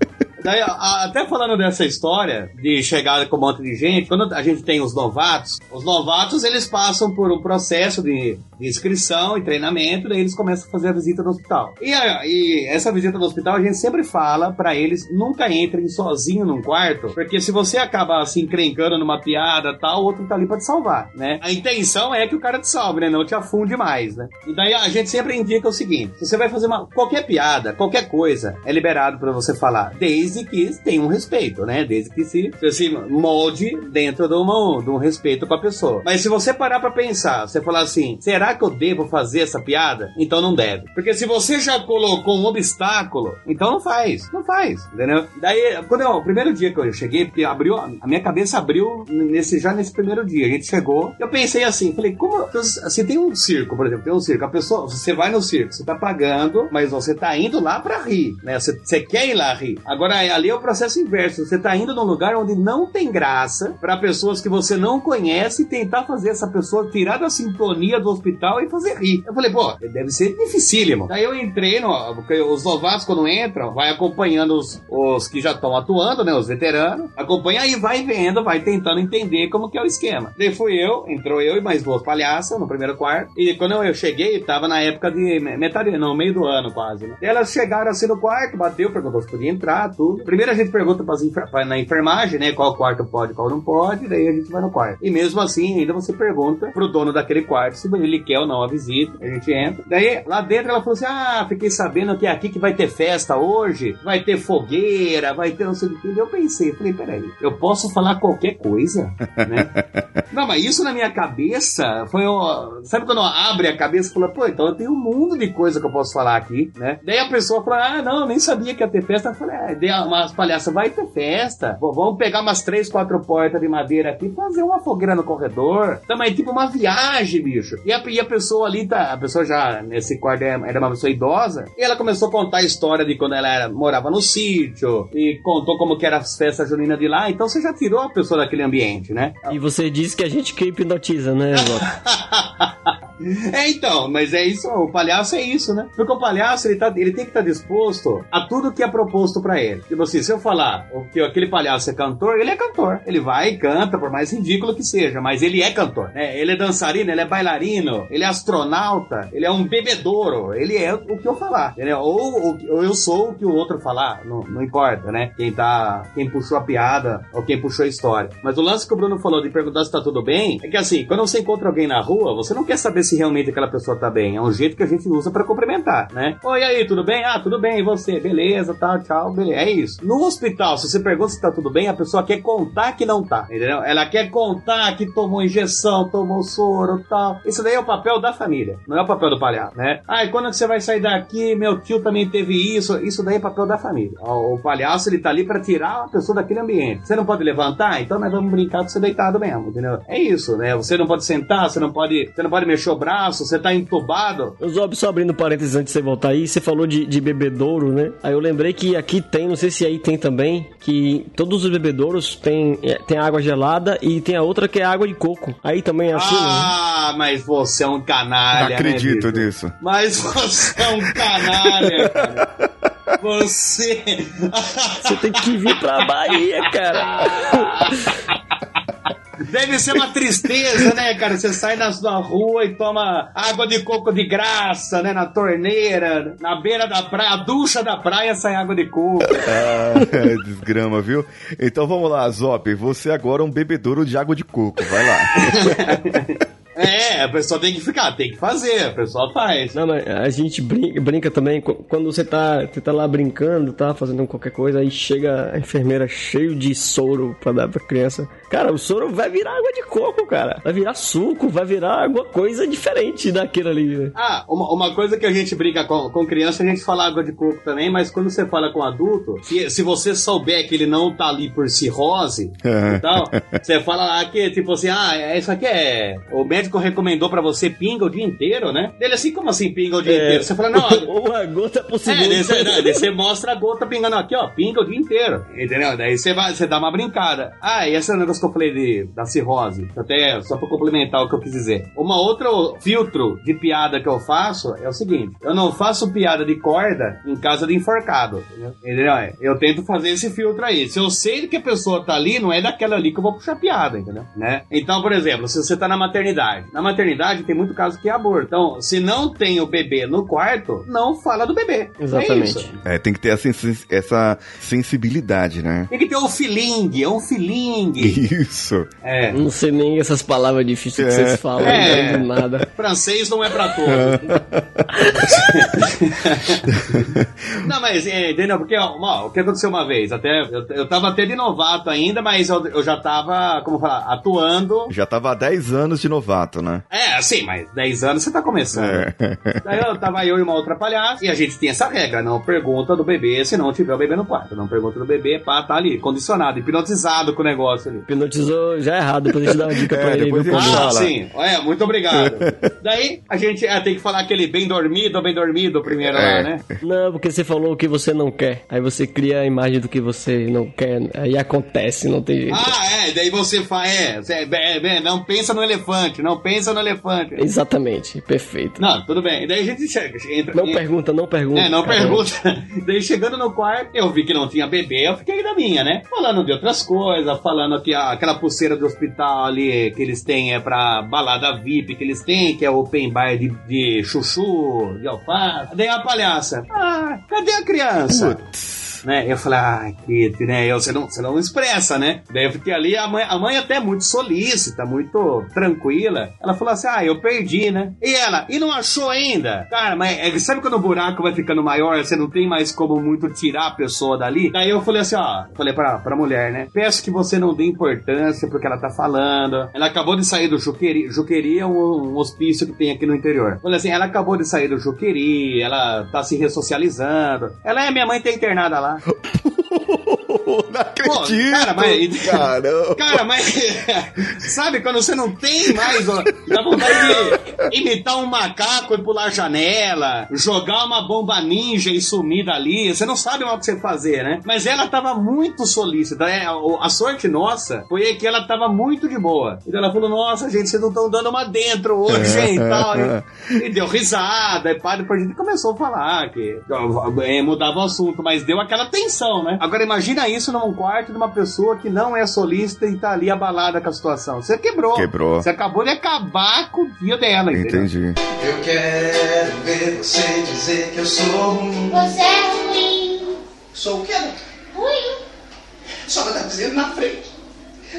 [SPEAKER 5] Daí, até falando dessa história de chegada com um monte de gente, quando a gente tem os novatos, os novatos eles passam por um processo de, de inscrição e treinamento, daí eles começam a fazer a visita no hospital. E, a- e essa visita no hospital a gente sempre fala pra eles nunca entrem sozinho num quarto, porque se você acaba se encrencando numa piada tal, o outro tá ali pra te salvar, né? A intenção é que o cara te salve, né? Não te afunde mais, né? E daí a gente sempre indica o seguinte: se você vai fazer uma qualquer piada, qualquer coisa, é liberado pra você falar, desde que tenha um respeito, né? Desde que se, se molde dentro de, uma, de um respeito com a pessoa. Mas se você parar pra pensar, você falar assim, será que eu devo fazer essa piada? Então não deve. Porque se você já colocou um obstáculo, então não faz. Não faz, entendeu? Daí, quando eu, o primeiro dia que eu cheguei, porque abriu, a minha cabeça abriu nesse, já nesse primeiro dia. A gente chegou, eu pensei assim, falei, como. Se tem um circo, por exemplo, tem um circo, a pessoa, você vai no circo, você tá pagando, mas você tá indo lá pra rir, né? Você, você quer ir lá rir. Agora, ali é o processo inverso. Você tá indo num lugar onde não tem graça pra pessoas que você não conhece tentar fazer essa pessoa tirar da sintonia do hospital e fazer rir. Eu falei, pô, deve ser dificílimo. Daí eu entrei no. Porque os novatos, quando entram, vai acompanhando os, os que já estão atuando, né? Os veteranos. Acompanha aí, vai vendo, vai tentando entender como que é o esquema. Daí fui eu, entrou eu e mais duas palhaças no primeiro quarto. E quando eu cheguei, tava na época de metade, não, meio do ano quase, né? Elas chegaram assim no quarto, bateu, perguntou se podia entrar, tudo. Primeiro a gente pergunta pra- na enfermagem, né? Qual quarto pode, qual não pode, daí a gente vai no quarto. E mesmo assim, ainda você pergunta pro dono daquele quarto se ele quer ou não a visita. A gente entra. Daí, lá dentro ela falou assim: Ah, fiquei sabendo que é aqui que vai ter festa hoje, vai ter fogueira, vai ter não sei o que. Eu pensei, falei, peraí, eu posso falar qualquer coisa, né? Não, mas isso na minha cabeça foi o. Sabe quando abre a cabeça e fala, pô, então eu tenho um mundo de coisa que eu posso falar aqui, né? Daí a pessoa fala, ah, não, eu nem sabia que ia ter festa. Eu falei, ah, dei umas palhaças, vai ter festa. Pô, vamos pegar umas três, quatro portas de madeira aqui e fazer uma fogueira no corredor. Também, tipo uma viagem, bicho. E a, e a pessoa ali tá. A pessoa já, nesse quarto, é- era uma pessoa idosa. E ela começou a contar a história de quando ela era- morava no sítio. E contou como que era as festas juninas de lá. Então você já tirou a pessoa daquele ambiente, né?
[SPEAKER 4] E você disse que a gente que hipnotiza, né?
[SPEAKER 5] É, então, mas é isso, o palhaço é isso, né? Porque o palhaço, ele, tá, ele tem que estar disposto a tudo que é proposto pra ele. Tipo assim, se eu falar que aquele palhaço é cantor, ele é cantor. Ele vai e canta, por mais ridículo que seja, mas ele é cantor, né? Ele é dançarino, ele é bailarino, ele é astronauta, ele é um bebedouro, ele é o que eu falar, entendeu? Ou, ou eu sou o que o outro falar, não, não importa, né? Quem tá, quem puxou a piada ou quem puxou a história. Mas o lance que o Bruno falou de perguntar se tá tudo bem, é que assim, quando você encontra alguém na rua, você não quer saber se realmente aquela pessoa tá bem. É um jeito que a gente usa pra cumprimentar, né? Oi, aí, tudo bem? Ah, tudo bem, e você? Beleza, tá, tchau, beleza. É isso. No hospital, se você pergunta se tá tudo bem, a pessoa quer contar que não tá, entendeu? Ela quer contar que tomou injeção, tomou soro tal. Isso daí é o papel da família, não é o papel do palhaço, né? Ah, e quando que você vai sair daqui? Meu tio também teve isso. Isso daí é papel da família. O, palhaço, ele tá ali pra tirar a pessoa daquele ambiente. Você não pode levantar? Então nós vamos brincar com você deitado mesmo, entendeu? É isso, né? Você não pode sentar, você não pode, você não pode mexer o braço, você tá entubado.
[SPEAKER 4] Eu só abrindo parênteses antes de você voltar aí, você falou de, de bebedouro, né? Aí eu lembrei que aqui tem, não sei se aí tem também, que todos os bebedouros tem, é, tem água gelada e tem a outra que é água de coco. Aí também é assim, né?
[SPEAKER 5] Ah, mas você é um canalha,
[SPEAKER 1] Não acredito
[SPEAKER 5] né,
[SPEAKER 1] nisso.
[SPEAKER 5] Mas você é um canalha, cara. Você.
[SPEAKER 4] Você tem que vir pra Bahia, cara.
[SPEAKER 5] Deve ser uma tristeza, né, cara? Você sai na, na rua e toma água de coco de graça, né? Na torneira, na beira da praia, a ducha da praia sai água de coco.
[SPEAKER 1] Ah, desgrama, viu? Então vamos lá, Zop. Você agora é um bebedouro de água de coco. Vai lá.
[SPEAKER 5] É, a pessoa tem que ficar, tem que fazer, a pessoa faz.
[SPEAKER 4] Não, mas a gente brinca, brinca também qu- quando você tá, você tá lá brincando, tá fazendo qualquer coisa, aí chega a enfermeira cheio de soro pra dar pra criança. Cara, o soro vai virar água de coco, cara. Vai virar suco, vai virar alguma coisa diferente daquilo ali. né?
[SPEAKER 5] Ah, uma, uma coisa que a gente brinca com, com criança, a gente fala água de coco também, mas quando você fala com adulto, se, se você souber que ele não tá ali por cirrose
[SPEAKER 1] É.
[SPEAKER 5] e tal, você fala lá que, tipo assim, ah, é- isso aqui é. O médico recomendou pra você pinga o dia inteiro, né? Ele assim, como assim pinga o dia inteiro? Você fala, não,
[SPEAKER 4] Uma gota por
[SPEAKER 5] É,
[SPEAKER 4] segundo.
[SPEAKER 5] daí você, não, você mostra a gota pingando aqui, ó, pinga o dia inteiro. Entendeu? Daí você vai, você dá uma brincada. Ah, e esse negócio que eu falei de, da cirrose, até só pra complementar o que eu quis dizer. Uma outra filtro de piada que eu faço é o seguinte: eu não faço piada de corda em casa de enforcado. Entendeu? É, Eu tento fazer esse filtro aí. Se eu sei que a pessoa tá ali, não é daquela ali que eu vou puxar piada, entendeu? Né? Então, por exemplo, se você tá na maternidade, na maternidade tem muito caso que é aborto. Então, se não tem o bebê no quarto, não fala do bebê. É
[SPEAKER 4] Exatamente.
[SPEAKER 5] isso.
[SPEAKER 1] É, tem que ter essa, essa sensibilidade, né?
[SPEAKER 5] Tem que ter um feeling, é um feeling.
[SPEAKER 1] Isso.
[SPEAKER 5] É.
[SPEAKER 4] Não sei nem essas palavras difíceis que
[SPEAKER 1] É.
[SPEAKER 4] vocês falam,
[SPEAKER 5] É.
[SPEAKER 4] não entendo nada.
[SPEAKER 5] Francês não é pra todos. não, mas é, entendeu? Porque ó, ó, o que aconteceu uma vez? Até, eu, eu tava até de novato ainda, mas eu, eu já tava, como falar, atuando.
[SPEAKER 1] Já tava há 10 anos de novato, né?
[SPEAKER 5] É, assim, mas 10 anos você tá começando.
[SPEAKER 1] É.
[SPEAKER 5] Daí eu tava eu e uma outra palhaça, e a gente tem essa regra, não pergunta do bebê se não tiver o bebê no quarto. Não pergunta do bebê pra tá ali, condicionado, hipnotizado com o negócio ali.
[SPEAKER 4] Hipnotizou já errado, depois a gente dá uma dica
[SPEAKER 1] É,
[SPEAKER 4] pra ele. viu,
[SPEAKER 1] fala.
[SPEAKER 5] Ah, sim. É, muito obrigado. Daí a gente é, tem que falar aquele bem dormido ou bem dormido primeiro lá,
[SPEAKER 1] É.
[SPEAKER 5] né?
[SPEAKER 4] Não, porque você falou o que você não quer. Aí você cria a imagem do que você não quer. Aí acontece, não tem jeito.
[SPEAKER 5] Ah, é, daí você fala, é, é, é, é, não pensa no elefante, não pensa no elefante.
[SPEAKER 4] Exatamente, perfeito.
[SPEAKER 5] Não, tudo bem. Daí a gente chega, entra.
[SPEAKER 4] Não
[SPEAKER 5] en-
[SPEAKER 4] pergunta, não pergunta.
[SPEAKER 5] É, não pergunta. Daí chegando no quarto, eu vi que não tinha bebê, eu fiquei da minha, né? Falando de outras coisas, falando que a- aquela pulseira do hospital ali que eles têm é pra balada VIP que eles têm, que é open bar de, de chuchu, de alface. Daí a palhaça, ah, cadê a criança? Né? Eu falei, ah, Kitty, né? Eu, você, não, você não expressa, né? Daí eu fiquei ali, a mãe, a mãe até muito solícita, muito tranquila. Ela falou assim, ah, eu perdi, né? E ela, e não achou ainda? Cara, mas é, sabe quando o buraco vai ficando maior, você não tem mais como muito tirar a pessoa dali? Daí eu falei assim, ó, falei pra, pra mulher, né? Peço que você não dê importância porque ela tá falando. Ela acabou de sair do Juqueri. Juqueri é um, um hospício que tem aqui no interior. Falei assim, ela acabou de sair do Juqueri, ela tá se ressocializando. Ela é, minha mãe tá internada lá lá.
[SPEAKER 1] não acredito!
[SPEAKER 5] cara, mas-
[SPEAKER 1] Caramba!
[SPEAKER 5] Cara, mas sabe quando você não tem mais ó, dá vontade de imitar um macaco e pular a janela, jogar uma bomba ninja e sumir dali, você não sabe mais o que você fazer, né? Mas ela tava muito solícita, é, o- a sorte nossa foi que ela tava muito de boa. Então ela falou: "Nossa, gente, vocês não estão dando uma dentro hoje, hein?" e tal. E, e deu risada, e pá, depois a gente começou a falar que é, mudava o assunto, mas deu aquela tensão, né? Agora imagina isso num quarto de uma pessoa que não é solícita e tá ali abalada com a situação. Você quebrou.
[SPEAKER 1] Quebrou.
[SPEAKER 5] Você acabou de acabar com o dia dela, entendeu?
[SPEAKER 1] Entendi.
[SPEAKER 6] Eu quero ver você dizer que eu sou ruim.
[SPEAKER 7] Você é ruim.
[SPEAKER 6] Sou o quê?
[SPEAKER 7] Ruim.
[SPEAKER 6] Só estar dizendo na frente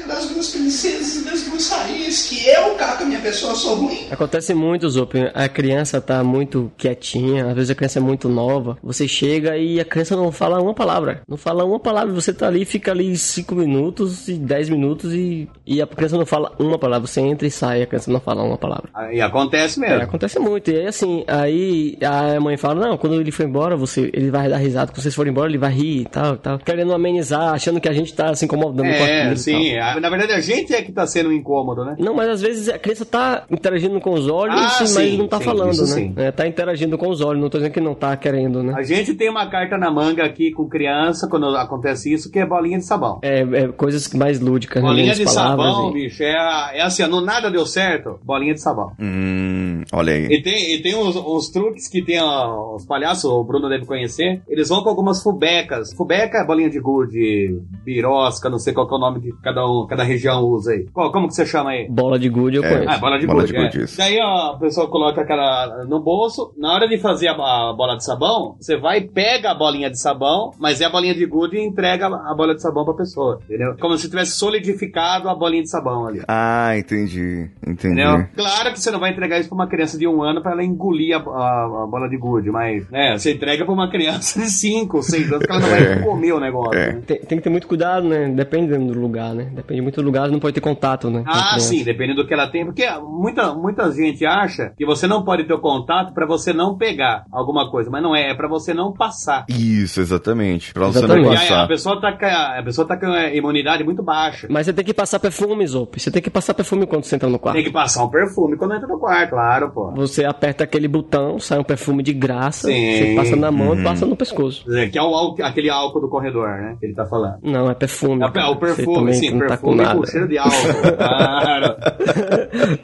[SPEAKER 6] das duas princesas e das duas rainhas que eu, Caca, minha pessoa, sou ruim.
[SPEAKER 4] Acontece muito, Zop. A criança tá muito quietinha, às vezes a criança é muito nova. Você chega e a criança não fala uma palavra. Não fala uma palavra. Você tá ali, fica ali 5 minutos e 10 minutos e, e a criança não fala uma palavra. Você entra e sai, a criança não fala uma palavra.
[SPEAKER 5] E acontece mesmo.
[SPEAKER 4] É, acontece muito. E aí, assim, aí a mãe fala, não, quando ele for embora, você, ele vai dar risada. Quando vocês forem embora, ele vai rir e tal, e tal. Querendo amenizar, achando que a gente tá se incomodando com
[SPEAKER 5] É,
[SPEAKER 4] aquilo e
[SPEAKER 5] sim. A- Na verdade, a gente é que tá sendo um incômodo, né?
[SPEAKER 4] Não, mas às vezes a criança tá interagindo com os olhos,
[SPEAKER 5] Ah,
[SPEAKER 4] sim, mas não tá
[SPEAKER 5] sim,
[SPEAKER 4] falando, né?
[SPEAKER 5] sim.
[SPEAKER 4] É, tá interagindo com os olhos, não tô dizendo que não tá querendo, né?
[SPEAKER 5] A gente tem uma carta na manga aqui com criança quando acontece isso, que é bolinha de sabão.
[SPEAKER 4] É, é coisas mais lúdicas, né?
[SPEAKER 5] Bolinha de sabão,
[SPEAKER 4] e-
[SPEAKER 5] bicho, é, é assim, não nada deu certo, bolinha de sabão.
[SPEAKER 1] Hum, olha aí.
[SPEAKER 5] E tem, e tem uns, uns truques que tem ó, os palhaços, o Bruno deve conhecer. Eles vão com algumas fubecas. Fubeca é bolinha de gude, birosca, não sei qual que é o nome que cada um, cada região usa aí? Qual, como que você chama aí?
[SPEAKER 4] Bola de gude eu
[SPEAKER 1] É.
[SPEAKER 4] conheço.
[SPEAKER 5] Ah, bola de
[SPEAKER 1] Bola
[SPEAKER 5] gude.
[SPEAKER 1] de
[SPEAKER 5] é.
[SPEAKER 1] isso.
[SPEAKER 5] Daí ó, a pessoa coloca aquela no bolso. Na hora de fazer a, a bola de sabão, você vai e pega a bolinha de sabão, mas é a bolinha de gude e entrega a bola de sabão pra pessoa. Entendeu? Como se tivesse solidificado a bolinha de sabão ali.
[SPEAKER 1] Ah, entendi. Entendi.
[SPEAKER 5] Entendeu? Claro que você não vai entregar isso pra uma criança de um ano pra ela engolir a, a- a bola de gude, mas, né, você entrega pra uma criança de 5, 6 anos que ela não vai
[SPEAKER 1] É.
[SPEAKER 5] comer o negócio.
[SPEAKER 1] É.
[SPEAKER 5] né?
[SPEAKER 4] Tem, tem que ter muito cuidado, né? Depende do lugar, né? Depende muito do lugar, não pode ter contato, né? a
[SPEAKER 5] Ah, sim, dependendo do que ela tem. Porque muita, muita gente acha que você não pode ter o contato pra você não pegar alguma coisa, mas não é, é pra você não passar.
[SPEAKER 1] Isso, exatamente. Pra você
[SPEAKER 4] Exatamente.
[SPEAKER 1] não
[SPEAKER 5] E aí, a
[SPEAKER 1] passar.
[SPEAKER 5] pessoa tá com a, a pessoa tá com a imunidade muito baixa.
[SPEAKER 4] Mas você tem que passar perfume, Zop. Você tem que passar perfume quando você entra no quarto.
[SPEAKER 5] Tem que passar um perfume quando entra no quarto, claro, pô.
[SPEAKER 4] Você aperta aquele botão, sai um perfume de graça,
[SPEAKER 5] Sim.
[SPEAKER 4] você passa na mão
[SPEAKER 1] Uhum.
[SPEAKER 4] e passa no pescoço.
[SPEAKER 5] Quer dizer, Que é o álcool- aquele álcool do corredor, né? Que ele tá falando.
[SPEAKER 4] Não, é perfume.
[SPEAKER 5] É o
[SPEAKER 4] cara. Você
[SPEAKER 5] perfume, sim,
[SPEAKER 4] não tá com nada.
[SPEAKER 5] cheiro de álcool. Claro.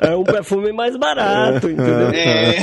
[SPEAKER 4] é um perfume mais barato, entendeu?
[SPEAKER 5] É.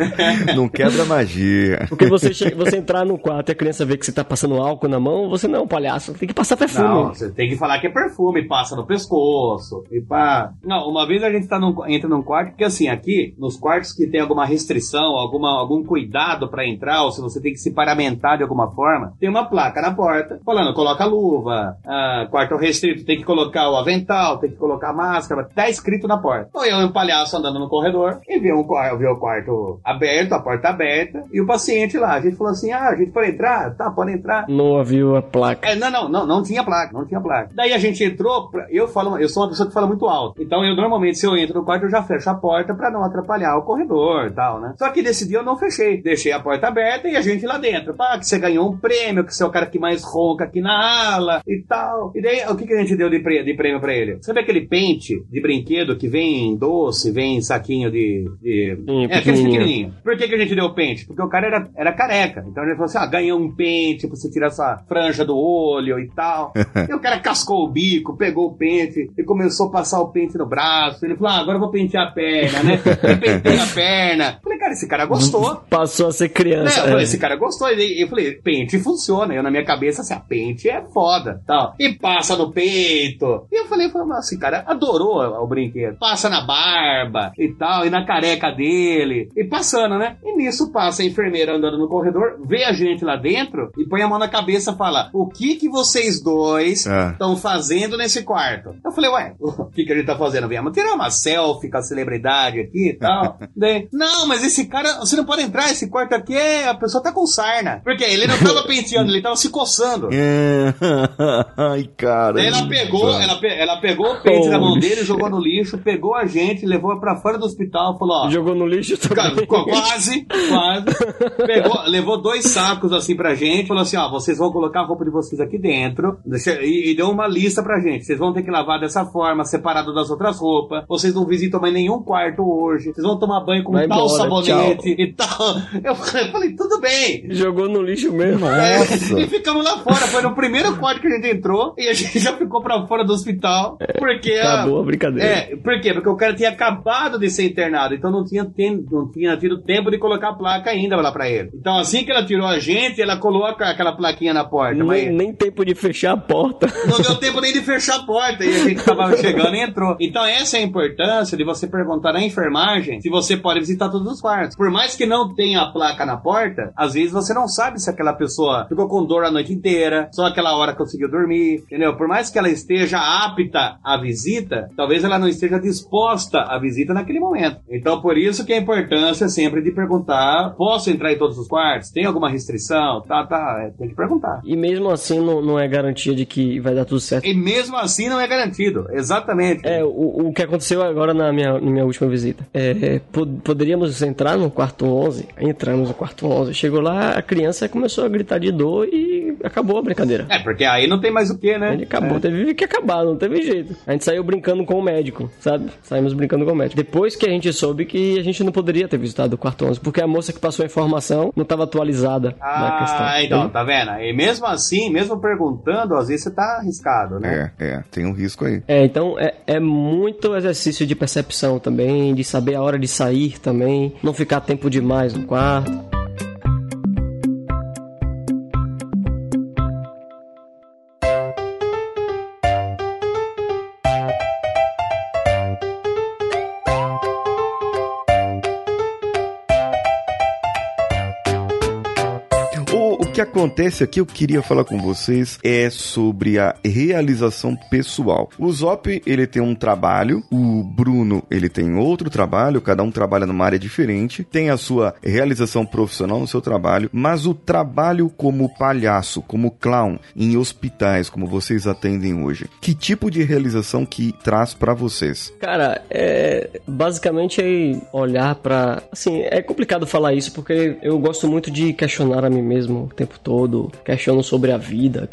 [SPEAKER 1] Não quebra magia.
[SPEAKER 4] Porque você, chega, você entrar no quarto e a criança vê que você tá passando álcool na mão, você não é um palhaço, tem que passar perfume.
[SPEAKER 5] Não, você tem que falar que é perfume, passa no pescoço e pá. Não, uma vez a gente tá num, entra num quarto, porque assim, aqui, nos quartos que tem alguma restrição, alguma, algum cuidado pra entrar, ou se você tem que se paramentar de alguma forma, tem uma placa na porta falando, coloca luva, ah, quarto restrito, tem que colocar o avental, tem que colocar a máscara, tá escrito na porta. Ou eu e um palhaço andando no corredor e vi, um, vi o quarto aberto, a porta aberta, e o paciente lá. A gente falou assim, ah, a gente pode entrar? Tá, pode entrar.
[SPEAKER 4] Não ouviu a placa.
[SPEAKER 5] É, não, não, não, não tinha placa, não tinha placa. Daí a gente entrou, pra- eu falo, eu sou uma pessoa que fala muito alto. Então eu normalmente, se eu entro no quarto, eu já fecho a porta pra não atrapalhar o corredor e tal, né? Só que desse dia eu não fechei. Deixei a porta aberta e a gente lá dentro. Pá, que você ganhou um prêmio, que você é o cara que mais ronca aqui na ala e tal. E daí, o que, que a gente deu de, pre- de prêmio pra ele? Sabe aquele pente de brinquedo que vem em doce, vem em saquinho de. de...
[SPEAKER 4] Sim,
[SPEAKER 5] é, aqueles
[SPEAKER 4] pequenininho.
[SPEAKER 5] Por que, que a gente deu o pente? Porque o cara era, era careca. Então a gente falou assim: ah, ganhou um pente pra você tirar essa franja do olho e tal. e o cara cascou o bico, pegou o pente e começou a passar o pente no braço. Ele falou: ah, agora eu vou pentear a perna, né? E pentei a perna. Falei, cara, esse cara gostou.
[SPEAKER 4] Passou a ser
[SPEAKER 5] Né?
[SPEAKER 4] criança.
[SPEAKER 5] Eu falei,
[SPEAKER 4] é.
[SPEAKER 5] esse cara gostou. E eu falei, pente funciona. Eu na minha cabeça, assim, a pente é foda. Tal. E passa no peito. E eu falei, falei, esse cara adorou o brinquedo. Passa na barba e tal, e na careca dele. E passando, né? E nisso passa a enfermeira andando no corredor, vê a gente lá dentro e põe a mão na cabeça e fala: O que que vocês dois estão fazendo nesse quarto? Eu falei, ué, o que que a gente tá fazendo? Viemos tirar uma selfie com a celebridade aqui e tal. Daí, não, mas esse cara, você não pode entrar, esse quarto aqui é, a pessoa tá com sarna. Porque ele não tava penteando, ele tava se coçando.
[SPEAKER 1] É. Ai, cara.
[SPEAKER 5] Daí ela pegou, ela, pe- ela pegou o pente da mão dele, jogou no lixo, pegou a gente, levou pra fora do hospital, falou, ó,
[SPEAKER 4] Jogou no lixo
[SPEAKER 5] Cara,
[SPEAKER 4] também.
[SPEAKER 5] qu- Quase, quase. Pegou, levou dois sacos assim pra gente, falou assim: ó, vocês vão colocar a roupa de vocês aqui dentro. E, e deu uma lista pra gente. Vocês vão ter que lavar dessa forma, separado das outras roupas. Vocês não visitam mais nenhum quarto hoje. Vocês vão tomar banho com
[SPEAKER 4] Vai
[SPEAKER 5] tal
[SPEAKER 4] embora,
[SPEAKER 5] sabonete e tal. Eu falei, tudo bem.
[SPEAKER 4] Jogou no lixo mesmo.
[SPEAKER 1] Nossa.
[SPEAKER 5] E ficamos lá fora. Foi no primeiro quarto que a gente entrou e a gente já ficou pra fora do hospital. Porque a-
[SPEAKER 4] Acabou a brincadeira.
[SPEAKER 5] é, por quê? Porque o cara tinha acabado de ser internado, então não tinha, tem- não tinha tido tempo de colocar a placa ainda lá pra ele. Então assim que ela tirou a gente, ela coloca aquela plaquinha na porta, mas
[SPEAKER 4] nem, nem tempo de fechar a porta.
[SPEAKER 5] não deu tempo nem de fechar a porta e a gente tava chegando e entrou. Então essa é a importância de você perguntar na enfermagem se você pode visitar todos os quartos. Por mais que não tenha a placa na porta, às vezes você não sabe se aquela pessoa ficou com dor a noite inteira, só aquela hora conseguiu dormir, entendeu? Por mais que ela esteja apta à visita, talvez ela não esteja disposta à visita naquele momento. Então por isso que a importância sempre de perguntar, posso entrar em todos os quartos? Tem alguma restrição? Tá, tá, é, tem que perguntar.
[SPEAKER 4] E mesmo assim não, não é garantia de que vai dar tudo certo.
[SPEAKER 5] E mesmo assim não é garantido. Exatamente.
[SPEAKER 4] É, o, o que aconteceu agora na minha, na minha última visita. É, po- poderíamos entrar no quarto 11. Entramos no quarto 11. Chegou lá, a criança começou a gritar de dor e acabou a brincadeira.
[SPEAKER 5] É, porque aí não tem mais o que, né?
[SPEAKER 4] Ele acabou, teve que acabar, não teve jeito. A gente saiu brincando com o médico, sabe? Saímos brincando com o médico. Depois que a gente soube que a gente não poderia ter visitado o quarto 11, porque a moça que passou a informação não estava atualizada na questão.
[SPEAKER 5] Ah, então, tá vendo? E mesmo assim, mesmo perguntando, às vezes você tá arriscado, né?
[SPEAKER 1] É, é, tem um risco aí.
[SPEAKER 4] É, então é, é muito exercício de percepção também, de saber a hora de sair também, não ficar tempo demais no quarto.
[SPEAKER 1] Acontece aqui, eu queria falar com vocês, é sobre a realização pessoal. O Zop, ele tem um trabalho, o Bruno, ele tem outro trabalho, cada um trabalha numa área diferente, tem a sua realização profissional no seu trabalho, mas o trabalho como palhaço, como clown, em hospitais, como vocês atendem hoje, que tipo de realização que traz para vocês?
[SPEAKER 4] Cara, é basicamente é olhar pra. Assim, é complicado falar isso porque eu gosto muito de questionar a mim mesmo o tempo todo. Questiono sobre a vida,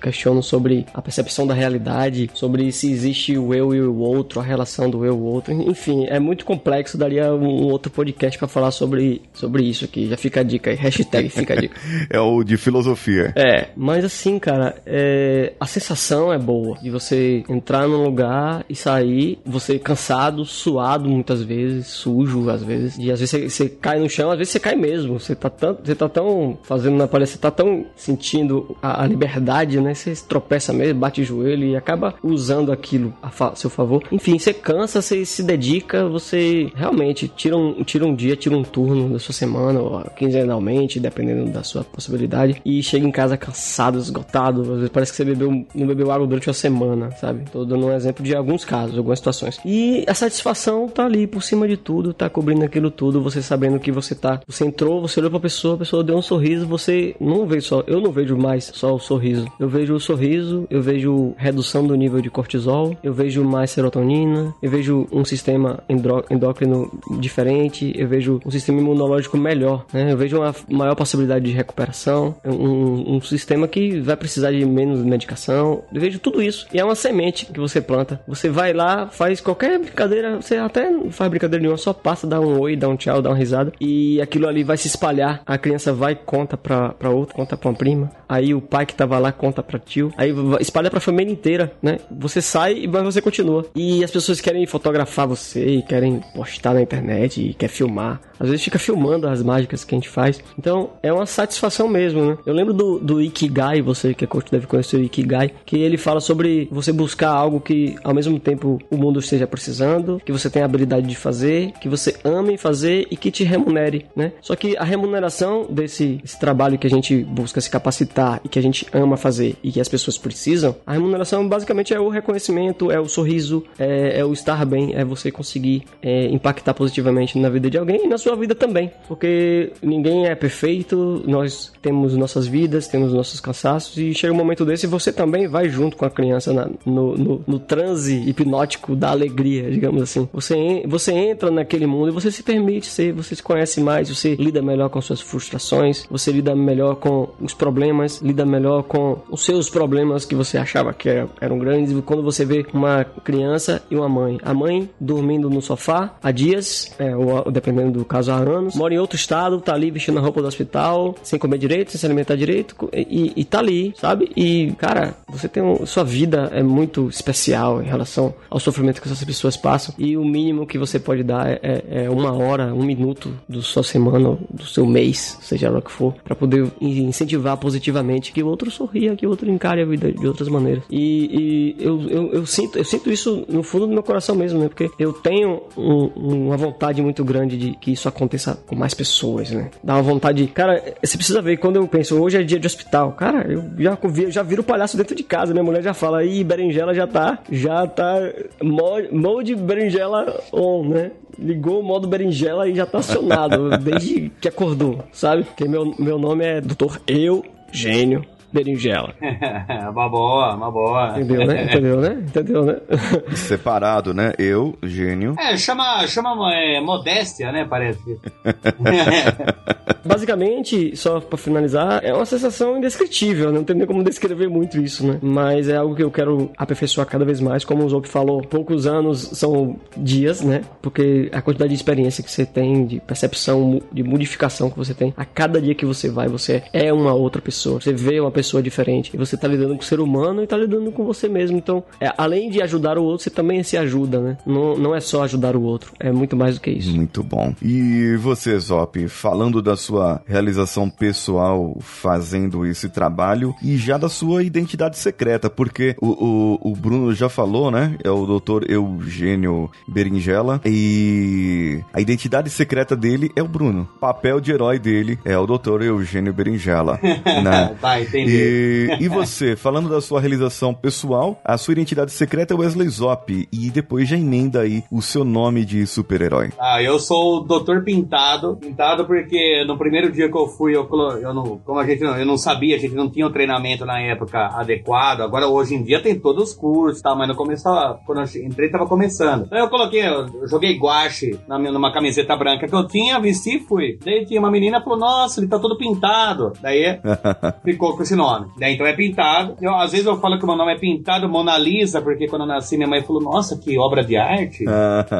[SPEAKER 4] questiono sobre a percepção da realidade, sobre se existe o eu e o outro, a relação do eu e o outro. Enfim, é muito complexo. Daria um outro podcast pra falar sobre, sobre isso aqui. Já fica a dica aí. Hashtag fica a dica.
[SPEAKER 1] É o de filosofia.
[SPEAKER 4] É, mas assim, cara, é, a sensação é boa de você entrar num lugar e sair, você cansado, suado muitas vezes, sujo às vezes, e às vezes você, você cai no chão, às vezes você cai mesmo, você tá tão, você tá tão fazendo na palestra, você tá tão sentindo a, a liberdade, né? Você tropeça mesmo, bate o joelho e acaba usando aquilo a fa seu favor. Enfim, você cansa, você se dedica, você realmente tira um, tira um dia, tira um turno da sua semana, ou quinzenalmente, dependendo da sua possibilidade, e chega em casa cansado, esgotado, às vezes parece que você bebeu, não bebeu água durante uma semana, sabe? Tô dando um exemplo de alguns casos, algumas situações. E a satisfação tá ali por cima de tudo, tá cobrindo aquilo tudo, você sabendo que você tá. Você entrou, você olhou pra pessoa, a pessoa deu um sorriso, você não vê só. Eu não vejo mais só o sorriso. Eu vejo o sorriso, eu vejo redução do nível de cortisol, eu vejo mais serotonina, eu vejo um sistema endócrino diferente, eu vejo um sistema imunológico melhor, né? Eu vejo uma maior possibilidade de recuperação, um, um sistema que vai precisar de menos medicação. Eu vejo tudo isso. E é uma semente que você planta. Você vai lá, faz qualquer brincadeira, você até não faz brincadeira nenhuma, só passa, dá um oi, dá um tchau, dá uma risada. E aquilo ali vai se espalhar. A criança vai, conta pra outra, conta pra uma prima. Aí o pai que tava lá conta pra tio. Aí espalha pra família inteira, né? Você sai, mas você continua. E as pessoas querem fotografar você, e querem postar na internet, e quer filmar. Às vezes fica filmando as mágicas que a gente faz. Então é uma satisfação mesmo, né? Eu lembro do, do Ikigai, você que é coach deve conhecer o Ikigai, que ele fala sobre você buscar algo que ao mesmo tempo o mundo esteja precisando, que você tenha habilidade de fazer, que você ame fazer e que te remunere, né? Só que a remuneração desse esse trabalho que a gente busca se capacitar e que a gente ama fazer e que as pessoas precisam, a remuneração basicamente é o reconhecimento, é o sorriso, é, é o estar bem, é você conseguir é, impactar positivamente na vida de alguém e na sua vida também. Porque ninguém é perfeito, nós temos nossas vidas, temos nossos cansaços e chega um momento desse você também vai junto com a criança na- no, no, no transe hipnótico da alegria, digamos assim. Você, você entra naquele mundo e você se permite ser, você se conhece mais, você lida melhor com suas frustrações, você lida melhor com os problemas, lida melhor com os seus problemas que você achava que era- eram grandes. Quando você vê uma criança e uma mãe, a mãe dormindo no sofá há dias, é, ou dependendo do caso há anos, mora em outro estado, tá ali vestindo a roupa do hospital, sem comer direito, sem se alimentar direito, e, e tá ali, sabe? E, cara, você tem um, sua vida é muito especial em relação ao sofrimento que essas pessoas passam, e o mínimo que você pode dar é, é- é uma hora, um minuto da sua semana, do seu mês, seja lá o que for, pra poder in- incentivar positivamente que o outro sorria, que o outro encare a vida de outras maneiras. E, e eu, eu, eu sinto, eu sinto isso no fundo do meu coração mesmo, né? Porque eu tenho um- uma vontade muito grande de que isso aconteça com mais pessoas, né? Dá uma vontade. Cara, você precisa ver, quando eu penso, hoje é dia de hospital, cara, eu já, já viro palhaço dentro de casa, minha mulher já fala, ih, berinjela já tá, já tá mo- mode berinjela on, né? Ligou o modo berinjela e já tá acionado desde que acordou, sabe? Porque meu, meu nome é Doutor Eu Gênio Berinjela.
[SPEAKER 5] uma boa, uma boa.
[SPEAKER 4] Entendeu, né? Entendeu, né? Entendeu, né?
[SPEAKER 1] Separado, né? Eu, gênio.
[SPEAKER 5] É, chama, chama é, modéstia, né? Parece.
[SPEAKER 4] Basicamente, só pra finalizar, é uma sensação indescritível, né? não tem nem como descrever muito isso, né? Mas é algo que eu quero aperfeiçoar cada vez mais, como o Zop falou, poucos anos são dias, né? Porque a quantidade de experiência que você tem, de percepção, de modificação que você tem, a cada dia que você vai, você é uma outra pessoa, você vê uma pessoa diferente, e você tá lidando com o ser humano e tá lidando com você mesmo, então, é, além de ajudar o outro, você também se ajuda, né? Não, não é só ajudar o outro, é muito mais do que isso.
[SPEAKER 1] Muito bom. E você, Zop, falando da sua realização pessoal fazendo esse trabalho e já da sua identidade secreta, porque o, o, o Bruno já falou, né? É o Dr. Eugênio Berinjela e a identidade secreta dele é o Bruno. O papel de herói dele é o Dr. Eugênio Berinjela, né?
[SPEAKER 5] Tá, entendi.
[SPEAKER 1] E, e você, falando da sua realização pessoal, a sua identidade secreta é Wesley Zop e depois já emenda aí o seu nome de super-herói.
[SPEAKER 5] Ah, eu sou o Doutor Pintado. Pintado porque no primeiro dia que eu fui, eu, colo- eu não, como a gente não, eu não sabia, a gente não tinha o treinamento na época adequado. Agora hoje em dia tem todos os cursos, tá? Mas no começo, tava- quando eu entrei, tava começando. Então eu coloquei, eu joguei guache na minha, numa camiseta branca que eu tinha, vesti e fui. Daí tinha uma menina falou, nossa, ele tá todo pintado. Daí ficou com esse nome. Daí então é pintado. Eu, às vezes eu falo que o meu nome é pintado Mona Lisa, porque quando eu nasci, minha mãe falou, nossa, que obra de arte.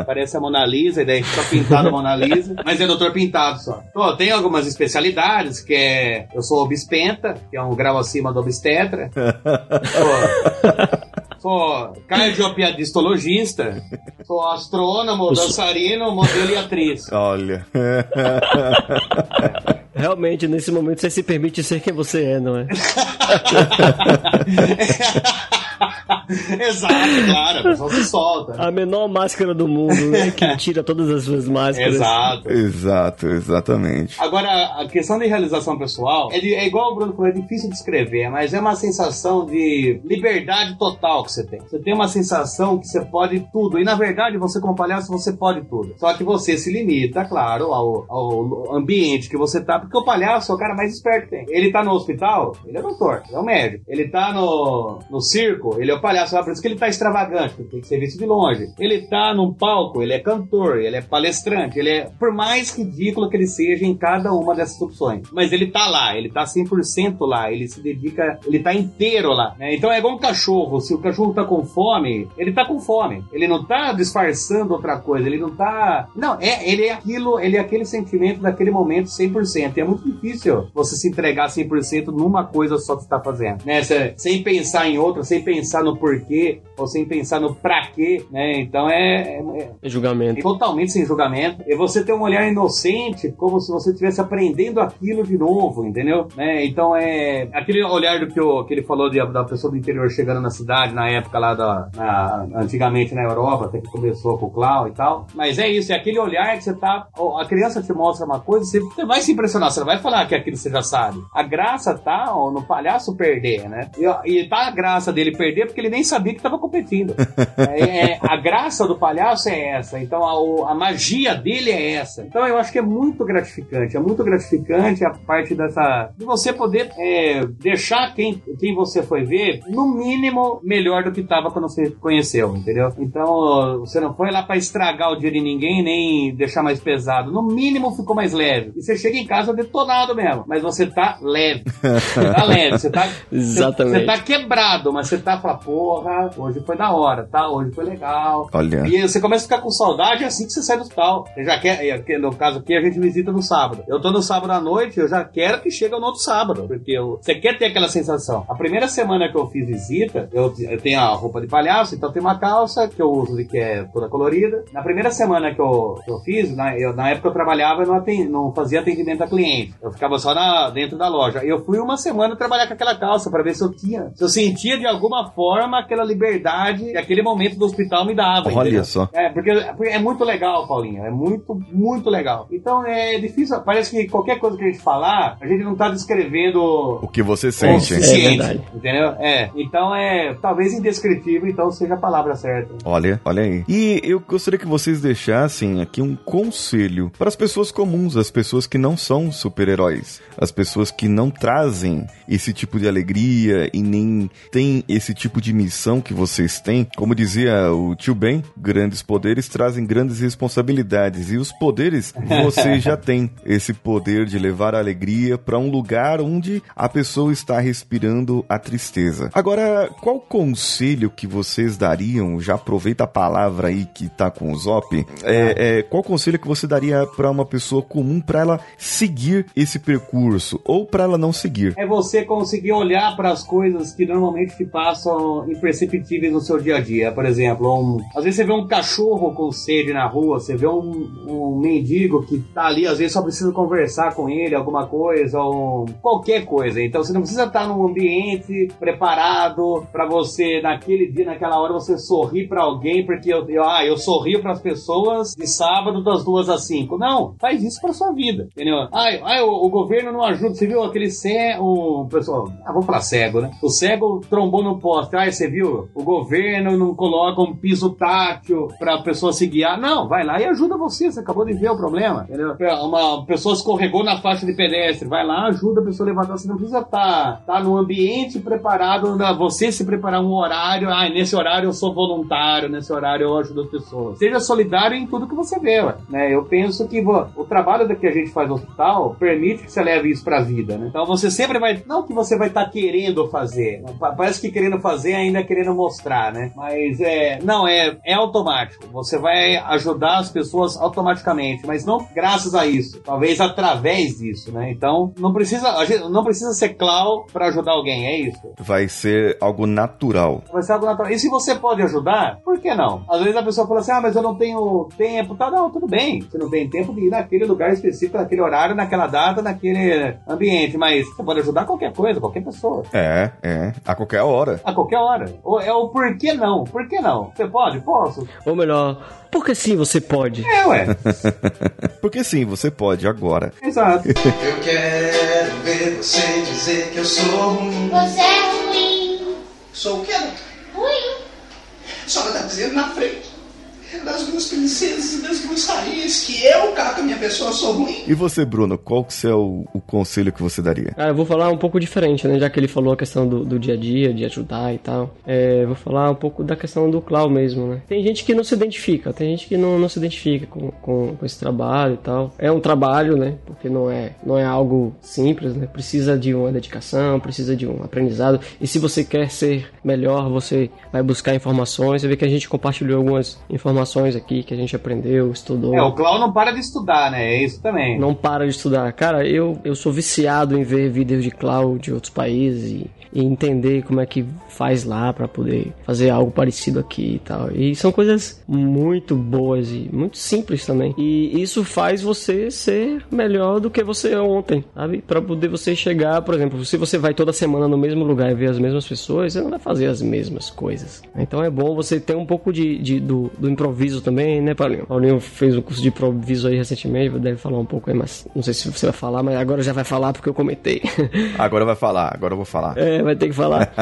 [SPEAKER 5] Parece a Mona Lisa, e daí fica pintado Mona Lisa. Mas é doutor pintado só. Pô, tem algumas especialidades, que é. Eu sou obspenta, que é um grau acima do obstetra. Pô, Sou cardiopiadistologista. Sou astrônomo, dançarino, modelo e atriz.
[SPEAKER 1] Olha.
[SPEAKER 4] Realmente, nesse momento, você se permite ser quem você é, não é?
[SPEAKER 5] Exato, claro, a pessoa se solta.
[SPEAKER 4] A menor máscara do mundo, né? Que tira todas as suas máscaras.
[SPEAKER 5] Exato.
[SPEAKER 1] Exato, exatamente.
[SPEAKER 5] Agora, a questão de realização pessoal é, de- é igual o Bruno falou, é difícil de descrever, mas é uma sensação de liberdade total que você tem. Você tem uma sensação que você pode tudo. E na verdade, você como palhaço, você pode tudo. Só que você se limita, claro, ao, ao ambiente que você tá, porque o palhaço é o cara mais esperto que tem. Ele tá no hospital, ele é doutor, ele é um médico. Ele tá no, no circo, ele é o palhaço. Por isso que ele tá extravagante, tem que ser visto de longe. Ele tá num palco, ele é cantor, ele é palestrante, ele é, por mais ridículo que ele seja em cada uma dessas opções. Mas ele tá lá, ele tá 100% lá, ele se dedica, ele tá inteiro lá. né? Então é igual um cachorro, se o cachorro tá com fome, ele tá com fome. Ele não tá disfarçando outra coisa, ele não tá. Não, é, ele é aquilo, ele é aquele sentimento daquele momento 100%. E é muito difícil você se entregar 100% numa coisa só que você tá fazendo, né? Sem pensar em outra, sem pensar no porquê, ou sem pensar no pra quê, né? Então é- é, é
[SPEAKER 4] Julgamento.
[SPEAKER 5] totalmente sem julgamento. E você ter um olhar inocente, como se você estivesse aprendendo aquilo de novo, entendeu? Né? Então é aquele olhar do que, o, que ele falou de- da pessoa do interior chegando na cidade, na época lá da. na- antigamente na Europa, até que começou com o Clau e tal. Mas é isso, é aquele olhar que você tá. A criança te mostra uma coisa, você, você vai se impressionar, você não vai falar que aquilo você já sabe. A graça tá ó, no palhaço perder, né? E, e tá a graça dele perder porque ele nem sabia que tava competindo. É, é, a graça do palhaço é essa, então a, a magia dele é essa. Então eu acho que é muito gratificante, é muito gratificante a parte dessa. de você poder é, deixar quem, quem você foi ver, no mínimo, melhor do que tava quando você conheceu, entendeu? Então você não foi lá pra estragar o dia de ninguém, nem deixar mais pesado. No mínimo ficou mais leve. E você chega em casa detonado mesmo, mas você tá leve. tá leve, você tá.
[SPEAKER 4] Exatamente.
[SPEAKER 5] Você tá quebrado, mas você tá falando, porra, hoje foi da hora, tá? Hoje foi legal.
[SPEAKER 1] Olha.
[SPEAKER 5] E você começa a ficar com saudade assim que você sai do hospital. Você já quer, aqui, no caso aqui, a gente visita no sábado. Eu tô no sábado à noite, eu já quero que chegue no outro sábado. Porque eu- você quer ter aquela sensação. A primeira semana que eu fiz visita, eu, eu tenho a roupa de palhaço, então tem uma calça que eu uso que é toda colorida. Na primeira semana que eu, que eu fiz, na, eu- na época eu trabalhava e não, não fazia atendimento a cliente. Eu ficava só na, dentro da loja. Eu fui uma semana trabalhar com aquela calça pra ver se eu tinha, se eu sentia de alguma forma aquela liberdade que aquele momento do hospital me dava.
[SPEAKER 1] Olha
[SPEAKER 5] entendeu?
[SPEAKER 1] só.
[SPEAKER 5] É, porque, porque é muito legal, Paulinho. É muito, muito legal. Então é difícil. Parece que qualquer coisa que a gente falar, a gente não tá descrevendo
[SPEAKER 1] O que você sente.
[SPEAKER 4] É verdade.
[SPEAKER 5] entendeu? É. Então é talvez indescritível, então seja a palavra certa.
[SPEAKER 1] Olha, olha aí. E eu gostaria que vocês deixassem aqui um conselho para as pessoas comuns, as pessoas que não são super-heróis, as pessoas que não trazem esse tipo de alegria e nem têm esse tipo de missão que vocês têm. Como dizia o tio Ben, grandes poderes trazem grandes responsabilidades e os poderes você já tem esse poder de levar a alegria para um lugar onde a pessoa está respirando a tristeza. Agora, qual conselho que vocês dariam? Já aproveita a palavra aí que tá com o Zop. É, é, qual conselho que você daria para uma pessoa comum para ela seguir esse percurso ou para ela não seguir?
[SPEAKER 5] É você conseguir olhar para as coisas que normalmente te passam imperceptíveis no seu dia a dia. Por exemplo, um, às vezes você vê um cachorro com sede na rua, você vê um, um mendigo que tá ali, às vezes só precisa conversar com ele, alguma coisa, ou qualquer coisa. Então você não precisa estar num ambiente preparado para você, naquele dia, naquela hora, você sorrir para alguém, porque eu, eu, ah, eu sorrio para as pessoas de sábado das duas às cinco. Não, faz isso para sua vida, entendeu? Ah, ah o, o, governo não ajuda. Você viu aquele cego, pessoal, ah, vou falar cego, né? O cego trombou no poste. Você viu? O governo não coloca um piso tátil para a pessoa se guiar. Não, vai lá e ajuda você. Você acabou de ver o problema, entendeu? Uma pessoa escorregou na faixa de pedestre. Vai lá, ajuda a pessoa a levantar. Você não precisa estar tá, tá no ambiente preparado, você se preparar um horário. Ah, nesse horário eu sou voluntário, nesse horário eu ajudo as pessoas. Seja solidário em tudo que você vê, né? Eu penso que o trabalho que a gente faz no hospital permite que você leve isso pra vida, né? Então você sempre vai. Não que você vai estar tá querendo fazer. Parece que querendo fazer ainda querendo mostrar, né? Mas é. Não, é, é automático. Você vai ajudar as pessoas automaticamente, mas não graças a isso. Talvez através disso, né? Então não precisa, não precisa ser clau para ajudar alguém, é isso.
[SPEAKER 1] Vai ser algo natural.
[SPEAKER 5] Vai ser algo natural. E se você pode ajudar, por que não? Às vezes a pessoa fala assim: ah, mas eu não tenho tempo. Tá, não, tudo bem. Você não tem tempo de ir naquele lugar específico, naquele horário, naquela data, naquele ambiente. Mas você pode ajudar qualquer coisa, qualquer pessoa.
[SPEAKER 1] É, é. A qualquer hora.
[SPEAKER 5] A qualquer hora. É o por que não? Por que não? Você pode? Posso.
[SPEAKER 4] Ou melhor, porque sim, você pode.
[SPEAKER 5] É, ué.
[SPEAKER 1] Porque sim, você pode agora.
[SPEAKER 5] Exato.
[SPEAKER 6] Eu quero ver você dizer que eu sou ruim.
[SPEAKER 7] Você é ruim.
[SPEAKER 6] Sou o quê?
[SPEAKER 7] Ruim.
[SPEAKER 6] A senhora tá dizendo na frente das duas princesas e das duas rainhas que eu, Caca, minha pessoa, sou ruim.
[SPEAKER 1] E você, Bruno, qual que é o, o conselho que você daria?
[SPEAKER 4] Cara, eu vou falar um pouco diferente, né? Já que ele falou a questão do, do dia a dia, de ajudar e tal. É, vou falar um pouco da questão do clown mesmo, né? Tem gente que não se identifica, tem gente que não, não se identifica com, com, com esse trabalho e tal. É um trabalho, né? Porque não é, não é algo simples, né? Precisa de uma dedicação, precisa de um aprendizado. E se você quer ser melhor, você vai buscar informações. Você vê que a gente compartilhou algumas informações informações aqui que a gente aprendeu, estudou.
[SPEAKER 5] É, o Clau não para de estudar, né? É isso também.
[SPEAKER 4] Não para de estudar. Cara, eu, eu sou viciado em ver vídeos de Clau de outros países e, e entender como é que faz lá para poder fazer algo parecido aqui e tal. E são coisas muito boas e muito simples também. E isso faz você ser melhor do que você é ontem, sabe? Para poder você chegar, por exemplo, se você vai toda semana no mesmo lugar e ver as mesmas pessoas, você não vai fazer as mesmas coisas. Então é bom você ter um pouco de, de do, do improviso improviso também, né, Paulinho? Paulinho fez um curso de improviso aí recentemente, deve falar um pouco aí, mas não sei se você vai falar, mas agora já vai falar porque eu comentei.
[SPEAKER 1] Agora vai falar, agora eu vou falar.
[SPEAKER 4] É, vai ter que falar.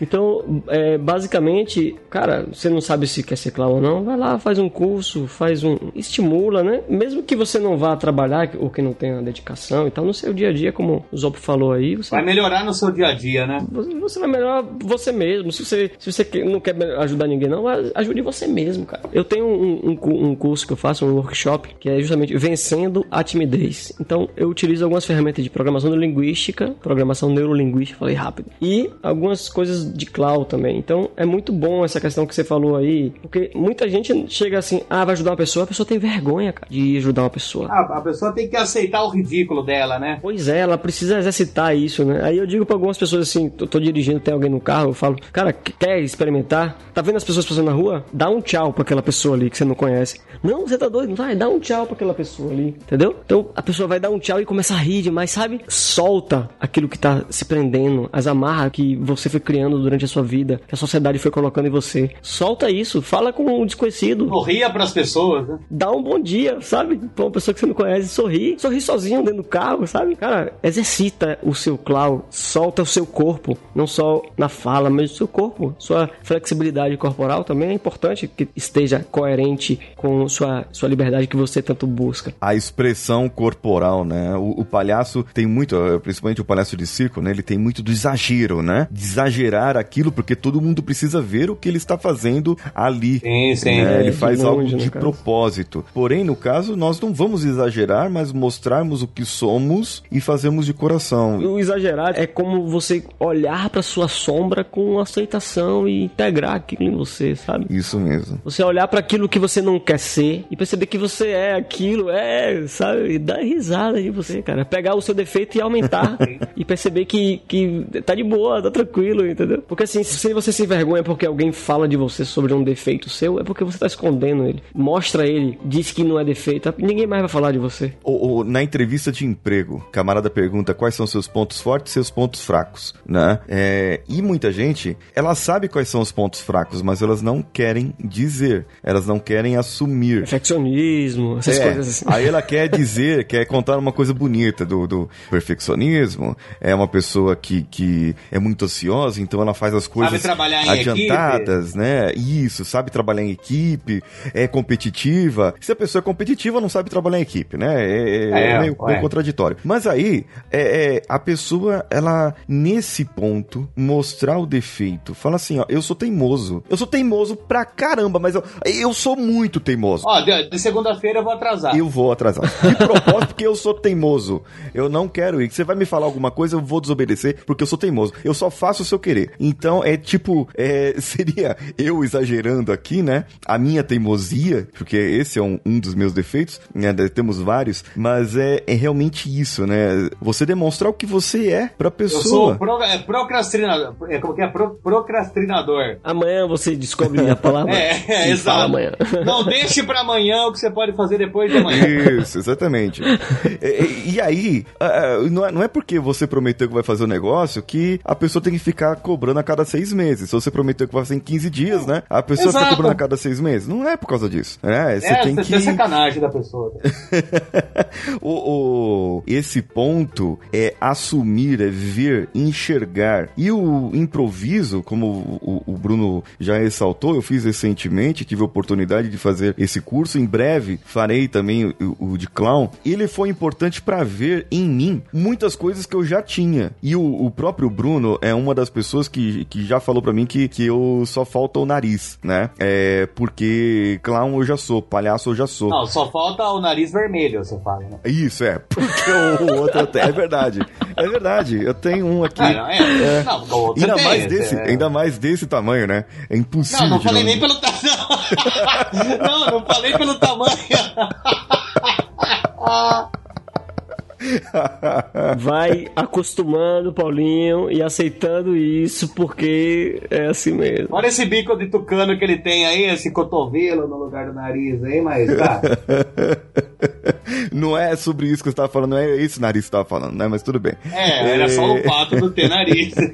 [SPEAKER 4] então, é, basicamente, cara, você não sabe se quer ser clown ou não, vai lá, faz um curso, faz um. estimula, né? Mesmo que você não vá trabalhar ou que não tenha dedicação e tal, no seu dia a dia, como o Zop falou aí. Você...
[SPEAKER 5] Vai melhorar no seu dia a dia, né?
[SPEAKER 4] Você vai melhorar você mesmo. Se você, se você não quer ajudar ninguém, não, ajude você mesmo, cara. Eu tenho um, um, um, curso que eu faço, um workshop, que é justamente vencendo a timidez. Então, eu utilizo algumas ferramentas de programação linguística, programação neurolinguística, falei rápido, e algumas coisas de cloud também. Então, é muito bom essa questão que você falou aí, porque muita gente chega assim, ah, vai ajudar uma pessoa, a pessoa tem vergonha, cara, de ajudar uma pessoa.
[SPEAKER 5] Ah, a pessoa tem que aceitar o ridículo dela, né?
[SPEAKER 4] Pois é, ela precisa exercitar isso, né? Aí eu digo para algumas pessoas assim, tô, tô dirigindo, tem alguém no carro, eu falo, cara, quer experimentar? Tá vendo as pessoas passando na rua? Dá um tchau pra aquela pessoa ali que você não conhece. Não, você tá doido? Vai, dá um tchau pra aquela pessoa ali, entendeu? Então a pessoa vai dar um tchau e começa a rir demais, sabe? Solta aquilo que tá se prendendo, as amarras que você foi criando durante a sua vida, que a sociedade foi colocando em você. Solta isso, fala com um desconhecido.
[SPEAKER 5] Sorria pras pessoas, né?
[SPEAKER 4] Dá um bom dia, sabe? Pra uma pessoa que você não conhece, sorri. Sorri sozinho dentro do carro, sabe? Cara, exercita o seu clau, solta o seu corpo, não só na fala, mas o seu corpo. Sua flexibilidade corporal também é importante que esteja coerente com sua, sua liberdade que você tanto busca.
[SPEAKER 1] A expressão corporal, né? O, o palhaço tem muito, eh, principalmente o palhaço de circo, né? Ele tem muito do exagero, né? De exagerar aquilo, porque todo mundo precisa ver o que ele está fazendo ali.
[SPEAKER 5] Sim, sim.
[SPEAKER 1] Né? É, ele faz longe, algo de propósito. Porém, no caso, nós não vamos exagerar, mas mostrarmos o que somos e fazemos de coração.
[SPEAKER 4] O exagerar é como você olhar para sua sombra com aceitação e integrar aquilo em você, sabe?
[SPEAKER 1] Isso mesmo.
[SPEAKER 4] Você Você olhar para aquilo que você não quer ser e perceber que você é aquilo, é, sabe? E dar risada de você, cara. Pegar o seu defeito e aumentar e perceber que, que tá de boa, tá tranquilo, entendeu? Porque assim, se você se envergonha porque alguém fala de você sobre um defeito seu, é porque você tá escondendo ele. Mostra ele, diz que não é defeito, ninguém mais vai falar de você.
[SPEAKER 1] Ou, ou na entrevista de emprego, camarada pergunta quais são seus pontos fortes e seus pontos fracos, né? É, e muita gente, ela sabe quais são os pontos fracos, mas elas não querem dizer, elas não querem assumir.
[SPEAKER 4] Perfeccionismo, essas
[SPEAKER 1] É,
[SPEAKER 4] coisas assim.
[SPEAKER 1] Aí ela quer dizer, quer contar uma coisa bonita do, do perfeccionismo. É uma pessoa que, que é muito ansiosa, então ela faz as coisas adiantadas, né? Isso, sabe trabalhar em equipe, é competitiva. Se a pessoa é competitiva, não sabe trabalhar em equipe, né? É, é
[SPEAKER 5] É,
[SPEAKER 1] meio,
[SPEAKER 5] ué.
[SPEAKER 1] meio contraditório. Mas aí, é, é, a pessoa, ela, nesse ponto, mostrar o defeito, fala assim, ó, eu sou teimoso. Eu sou teimoso pra caramba, mas eu, eu sou muito teimoso.
[SPEAKER 5] Ó, de, de segunda-feira eu vou atrasar.
[SPEAKER 1] Eu vou atrasar. De propósito, porque eu sou teimoso. Eu não quero ir. Você vai me falar alguma coisa, eu vou desobedecer, porque eu sou teimoso. Eu só faço o seu querer. Então, é tipo, é, seria eu exagerando aqui, né? A minha teimosia, porque esse é um, um dos meus defeitos, né? Temos vários, mas é, é realmente isso, né? Você demonstrar o que você é pra
[SPEAKER 5] Eu
[SPEAKER 1] pessoa.
[SPEAKER 5] sou pro, é, procrastinador. É, como que é? Pro, procrastinador.
[SPEAKER 4] Amanhã você descobre a palavra.
[SPEAKER 5] É, é,
[SPEAKER 4] fala
[SPEAKER 5] exato.
[SPEAKER 4] amanhã.
[SPEAKER 5] Não deixe pra amanhã o que você pode fazer depois de amanhã.
[SPEAKER 1] Isso, exatamente. e, e aí, ah, não é, não é porque você prometeu que vai fazer o negócio que a pessoa tem que ficar cobrando a cada seis meses. Se você prometeu que vai fazer em 15 dias, né? A pessoa fica
[SPEAKER 5] Exato.
[SPEAKER 1] cobrando a cada seis meses. Não é por causa disso. Né? Você
[SPEAKER 5] é,
[SPEAKER 1] tem que.
[SPEAKER 5] tem sacanagem da pessoa.
[SPEAKER 1] o, o- esse ponto é assumir, é ver, enxergar. E o improviso, como o, o- o Bruno já ressaltou, eu fiz recentemente, tive a oportunidade de fazer esse curso. Em breve farei também o, o de clown. Ele foi importante para ver em mim muitas coisas que eu já tinha. E o, o próprio Bruno é uma das pessoas que, que já falou para mim que, que eu só falta o nariz, né? É porque clown eu já sou, palhaço eu já sou.
[SPEAKER 5] Não, só falta o nariz vermelho, você fala, né?
[SPEAKER 1] Isso, é. Porque o outro até. É verdade. É verdade. Eu tenho um aqui.
[SPEAKER 5] Ah, não, é. Não, o outro
[SPEAKER 1] ainda,
[SPEAKER 5] tem,
[SPEAKER 1] mais
[SPEAKER 5] esse
[SPEAKER 1] desse,
[SPEAKER 5] é-
[SPEAKER 1] ainda mais desse tamanho, né? É impossível.
[SPEAKER 5] Não, não falei nem pelo tamanho. Não, não falei pelo tamanho.
[SPEAKER 4] Vai acostumando, Paulinho, e aceitando isso, porque é assim mesmo.
[SPEAKER 5] Olha esse bico de tucano que ele tem aí, esse cotovelo no lugar do nariz aí, mas tá.
[SPEAKER 1] Não é sobre isso que você tava falando, não é esse nariz que você tava falando, né? Mas tudo bem.
[SPEAKER 5] É, era só o fato do ter nariz.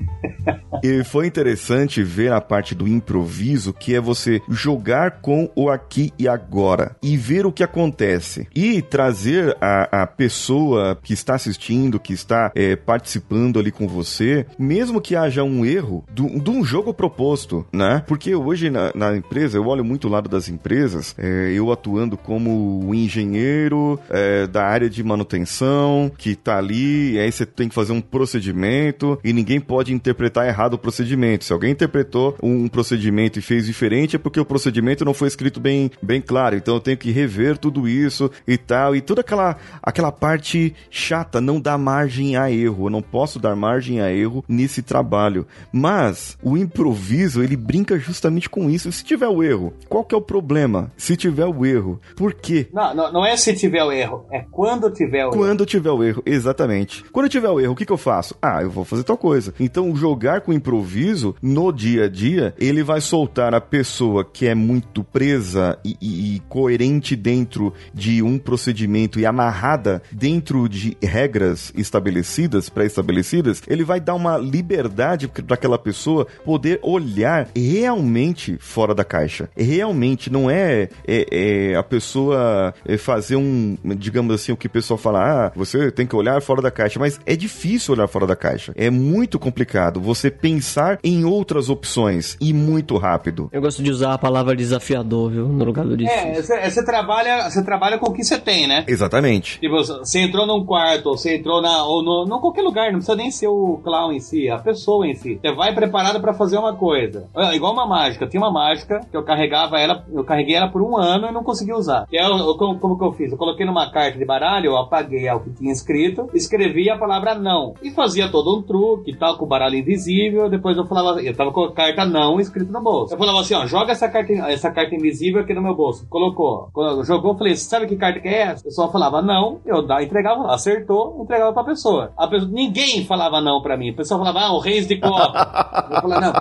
[SPEAKER 1] E foi interessante ver a parte do improviso, que é você jogar com o aqui e agora e ver o que acontece. E trazer a, a pessoa que está assistindo, que está é, participando ali com você, mesmo que haja um erro de um jogo proposto, né? Porque hoje na, na empresa, eu olho muito o lado das empresas, é, eu atuando como engenheiro é, da área de manutenção, que tá ali, aí você tem que fazer um procedimento e ninguém pode interpretar errado o procedimento. Se alguém interpretou um procedimento e fez diferente, é porque o procedimento não foi escrito bem, bem claro. Então eu tenho que rever tudo isso e tal. E toda aquela, aquela parte chata, não dá margem a erro. Eu não posso dar margem a erro nesse trabalho. Mas o improviso, ele brinca justamente com isso. Se tiver o erro, qual que é o problema? Se tiver o erro, por quê?
[SPEAKER 5] Não, não, não é se tiver o erro, é quando tiver o erro.
[SPEAKER 1] Quando tiver o erro, exatamente. Quando tiver o erro, o que, que eu faço? Ah, eu vou fazer tal coisa. Então, jogar com improviso no dia a dia, ele vai soltar a pessoa que é muito presa e, e- e coerente dentro de um procedimento e amarrada dentro de regras estabelecidas, pré-estabelecidas, ele vai dar uma liberdade para aquela pessoa poder olhar realmente fora da caixa. Realmente, não é, é- é a pessoa é, fazer um, digamos assim, o que o pessoal fala, ah, você tem que olhar fora da caixa, mas é difícil olhar fora da caixa. É muito complicado você pensar em outras opções e muito rápido.
[SPEAKER 4] Eu gosto de usar a palavra desafiador, viu? No lugar do
[SPEAKER 5] É,
[SPEAKER 4] difícil.
[SPEAKER 5] você você trabalha, você trabalha com o que você tem, né?
[SPEAKER 1] Exatamente.
[SPEAKER 5] Tipo, você entrou num quarto, ou você entrou na. ou no, não qualquer lugar, não precisa nem ser o clown em si, a pessoa em si. Você vai preparado pra fazer uma coisa. É, Igual uma mágica. Tinha uma mágica que eu carregava ela, eu carreguei ela por um ano e não consegui usar. Que é o- o- como, como que eu fiz? Eu coloquei numa carta de baralho, eu apaguei o que tinha escrito, escrevi a palavra não. E fazia todo um truque e tal, com o baralho invisível. depois eu falava, eu tava com a carta não escrito no bolso. Eu falava assim, ó, joga essa carta, essa carta invisível aqui no meu bolso. Colocou. Jogou, eu falei, sabe que carta que é essa? A pessoa falava não, eu entregava lá, acertou, entregava pra pessoa. A pessoa. Ninguém falava não pra mim. A pessoa falava, ah, o Reis de Copa. Eu falava, não.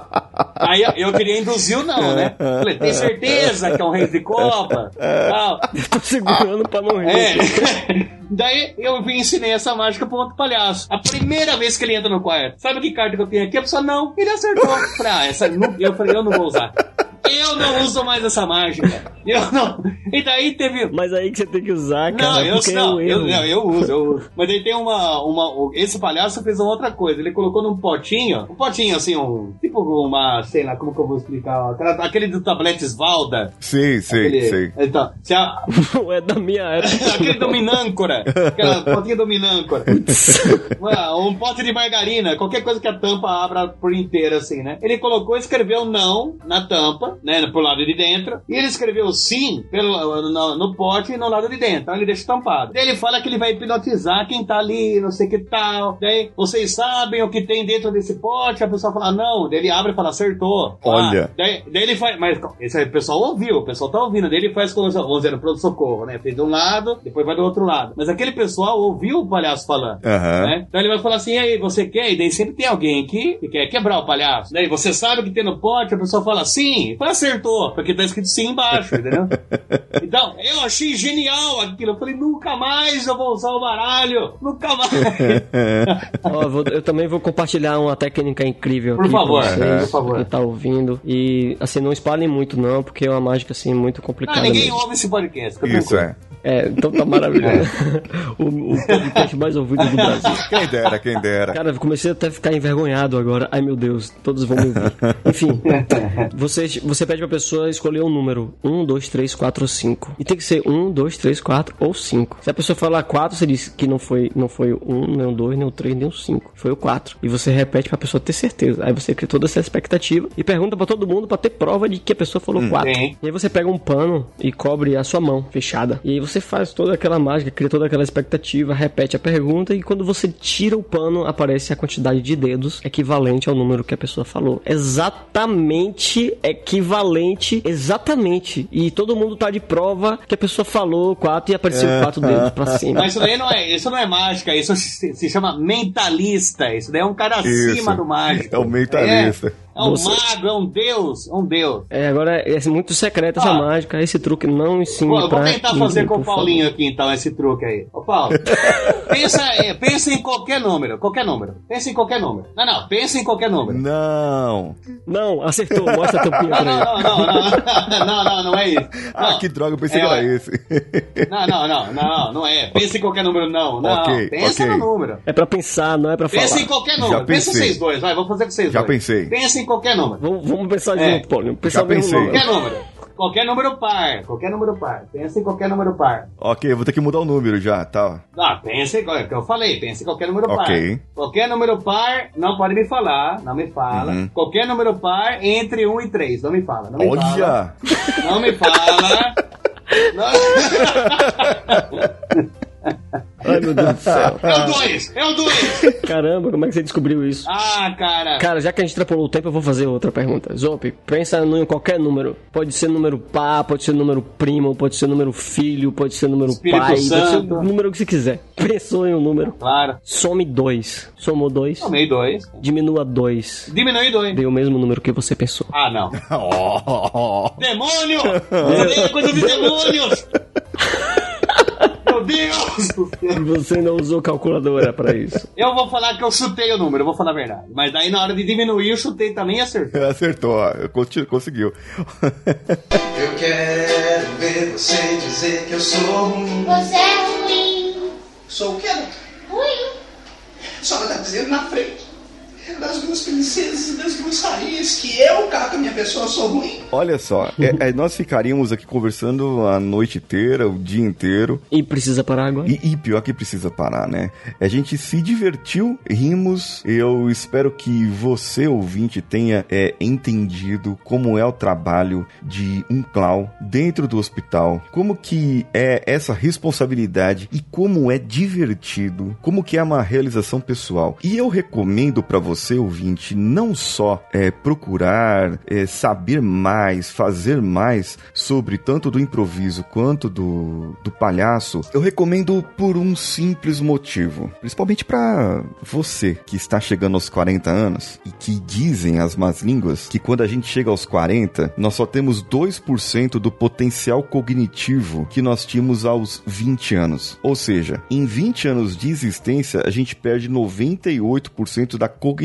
[SPEAKER 5] Aí eu queria induzir o não, né? Falei, tem certeza que é um Reis de Copa? Tal.
[SPEAKER 4] Eu tô segurando pra não rir.
[SPEAKER 5] É. Daí eu vim ensinei essa mágica pro outro palhaço. A primeira vez que ele entra no quarto, sabe que carta que eu tenho aqui? A pessoa, não, ele acertou. Eu falei, ah, essa, não- eu falei, eu não vou usar. Eu não uso mais essa mágica. Eu não. E daí teve.
[SPEAKER 4] Mas aí que você tem que usar, cara,
[SPEAKER 5] Não, eu,
[SPEAKER 4] é
[SPEAKER 5] não,
[SPEAKER 4] o
[SPEAKER 5] eu, não, eu uso, eu uso. Mas aí tem uma, uma. Esse palhaço fez uma outra coisa. Ele colocou num potinho, um potinho assim, um. Tipo uma. Sei lá, como que eu vou explicar? Aquela- aquele do tabletes Valda.
[SPEAKER 1] Sei,
[SPEAKER 5] aquele,
[SPEAKER 1] sei.
[SPEAKER 5] Então, se a,
[SPEAKER 4] é da minha época.
[SPEAKER 5] aquele dominâncora. Aquela potinha dominâncora. Um pote de margarina, qualquer coisa que a tampa abra por inteira, assim, né? Ele colocou e escreveu não na tampa, né? Pro lado de dentro. E ele escreveu sim pelo, no, no pote e no lado de dentro. Então ele deixa tampado. Daí ele fala que ele vai hipnotizar quem tá ali, não sei que tal. Daí vocês sabem o que tem dentro desse pote? A pessoa fala não. Daí ele abre e fala acertou.
[SPEAKER 1] Olha.
[SPEAKER 5] Ah, daí, daí ele faz. Mas esse aí, o pessoal ouviu, o pessoal tá ouvindo. Daí ele faz como vamos dizer, no pronto-socorro, né? Fez de um lado, depois vai do outro lado. Mas aquele pessoal ouviu o palhaço falando.
[SPEAKER 1] Aham.
[SPEAKER 5] Né? Então ele vai falar assim, e aí, você quer? E daí sempre tem alguém que, que quer quebrar o palhaço. Daí você sabe o que tem no pote, a pessoa fala sim, acertou, porque tá escrito sim embaixo, entendeu? Então, eu achei genial aquilo. Eu falei, nunca mais eu vou usar o baralho, nunca mais.
[SPEAKER 4] Ó, eu vou- eu também vou compartilhar uma técnica incrível
[SPEAKER 5] Por
[SPEAKER 4] aqui
[SPEAKER 5] favor,
[SPEAKER 4] pra vocês,
[SPEAKER 5] por favor.
[SPEAKER 4] que tá ouvindo. E, assim, não espalhem muito não, porque é uma mágica, assim, muito complicada
[SPEAKER 5] Ah, ninguém
[SPEAKER 4] mesmo.
[SPEAKER 5] ouve esse podcast.
[SPEAKER 1] Isso
[SPEAKER 5] tranquilo.
[SPEAKER 1] é.
[SPEAKER 4] É, então tá maravilhoso. o, o podcast mais ouvido do Brasil.
[SPEAKER 1] Quem dera, quem dera.
[SPEAKER 4] Cara, eu comecei até a ficar envergonhado agora. Ai meu Deus, todos vão me ouvir. Enfim, você, você pede pra pessoa escolher um número: 1, 2, 3, 4 ou 5. E tem que ser 1, 2, 3, 4 ou 5. Se a pessoa falar 4, você diz que não foi, não foi o 1, nem o 2, nem o 3, nem o 5. Foi o 4. E você repete pra pessoa ter certeza. Aí você cria toda essa expectativa e pergunta pra todo mundo pra ter prova de que a pessoa falou 4.
[SPEAKER 5] Sim.
[SPEAKER 4] E aí você pega um pano e cobre a sua mão fechada. E aí você faz toda aquela mágica, cria toda aquela expectativa, repete a pergunta e quando você tira o pano, aparece a quantidade de dedos equivalente ao número que a pessoa falou. Exatamente equivalente, exatamente. E todo mundo tá de prova que a pessoa falou quatro e apareceu quatro dedos pra cima.
[SPEAKER 5] Mas isso daí não é, isso não é mágica, isso se, se chama mentalista. Isso daí é um cara acima
[SPEAKER 1] Isso.
[SPEAKER 5] do mágico.
[SPEAKER 1] É o mentalista.
[SPEAKER 5] É, é um
[SPEAKER 4] Você-
[SPEAKER 5] mago, é um deus, é um deus.
[SPEAKER 4] É, agora é muito secreta essa
[SPEAKER 5] Ah.
[SPEAKER 4] mágica, esse truque não ensine
[SPEAKER 5] Pô, eu vou tentar fazer com o
[SPEAKER 4] por favor.
[SPEAKER 5] Paulinho aqui então, esse truque aí. Ô Paulo, pensa, pensa em qualquer número, qualquer número. Pensa em qualquer número. Não, não, pensa em qualquer número.
[SPEAKER 1] Não.
[SPEAKER 4] Não, acertou, mostra a tampinha
[SPEAKER 5] Não,
[SPEAKER 4] pra ele.
[SPEAKER 5] não, não, não, não, não, não, não é isso.
[SPEAKER 1] Ah,
[SPEAKER 5] Não.
[SPEAKER 1] que droga, eu pensei
[SPEAKER 5] É,
[SPEAKER 1] que era esse.
[SPEAKER 5] Não, não, não, não, não é. Pensa em qualquer número, não. Não,
[SPEAKER 1] Ok,
[SPEAKER 5] pensa
[SPEAKER 1] ok.
[SPEAKER 5] no número.
[SPEAKER 4] É pra pensar, não é pra falar.
[SPEAKER 5] Pensa em qualquer
[SPEAKER 1] Já
[SPEAKER 5] número. Pensa
[SPEAKER 1] pensei.
[SPEAKER 5] vocês dois, vai, vamos fazer com vocês
[SPEAKER 1] Já
[SPEAKER 5] dois.
[SPEAKER 1] pensei.
[SPEAKER 5] Pensa em qualquer número.
[SPEAKER 4] Vamos, vamos pensar
[SPEAKER 5] É.
[SPEAKER 4] junto, Paulinho. Pensar
[SPEAKER 1] Já pensei.
[SPEAKER 4] número.
[SPEAKER 5] Qualquer número. Qualquer número par. Qualquer número par. Pensa em qualquer número par.
[SPEAKER 1] ok, eu vou ter que mudar o número já, tá?
[SPEAKER 5] Ah, pensa em é o que eu falei, pensa em qualquer número
[SPEAKER 1] Ok.
[SPEAKER 5] par. Qualquer número par, não pode me falar, não me fala.
[SPEAKER 1] Uhum.
[SPEAKER 5] Qualquer número par entre 1 e 3, não me fala. Não me fala.
[SPEAKER 1] Olha!
[SPEAKER 5] Não me fala. Não-
[SPEAKER 4] Ai, meu Deus do céu.
[SPEAKER 5] É o 2, é o 2.
[SPEAKER 4] Caramba, como é que você descobriu isso?
[SPEAKER 5] Ah, cara.
[SPEAKER 4] Cara, já que a gente extrapolou o tempo, eu vou fazer outra pergunta. Zop, pensa em qualquer número. Pode ser número par, pode ser número primo, pode ser número filho, pode ser número
[SPEAKER 5] Espírito
[SPEAKER 4] pai, pode ser
[SPEAKER 5] Santo.
[SPEAKER 4] o número que você quiser. Pensou em um número.
[SPEAKER 5] Claro.
[SPEAKER 4] Some dois. Somou dois.
[SPEAKER 5] Tomei 2.
[SPEAKER 4] Diminua dois.
[SPEAKER 5] Diminui 2.
[SPEAKER 4] Deu o mesmo número que você pensou.
[SPEAKER 5] Ah, não.
[SPEAKER 1] Oh,
[SPEAKER 5] Demônio! É coisa de demônios! Meu Deus! do céu.
[SPEAKER 4] você não usou calculadora pra isso.
[SPEAKER 5] Eu vou falar que eu chutei o número, eu vou falar a verdade. Mas daí na hora de diminuir, eu chutei também e acertei.
[SPEAKER 1] Acertou, ó. Conseguiu.
[SPEAKER 6] Eu quero ver você dizer que eu sou ruim.
[SPEAKER 7] Você é ruim.
[SPEAKER 6] Sou o quê?
[SPEAKER 7] Ruim.
[SPEAKER 6] A senhora tá dizendo na frente das duas princesas e das duas rainhas que eu, Caca, minha pessoa, sou ruim?
[SPEAKER 1] Olha só, é- é, nós ficaríamos aqui conversando a noite inteira, o dia inteiro.
[SPEAKER 4] E precisa parar agora?
[SPEAKER 1] E, e pior que precisa parar, né? A gente se divertiu, rimos. Eu espero que você, ouvinte, tenha é, entendido como é o trabalho de um clown dentro do hospital, como que é essa responsabilidade e como é divertido, como que é uma realização pessoal. E eu recomendo para você, ouvinte, não só é, procurar é, saber mais, fazer mais sobre tanto do improviso quanto do, do palhaço, eu recomendo por um simples motivo. Principalmente para você que está chegando aos 40 anos e que dizem as más línguas que quando a gente chega aos 40, nós só temos 2% do potencial cognitivo que nós tínhamos aos 20 anos. Ou seja, em 20 anos de existência, a gente perde 98% da cognição.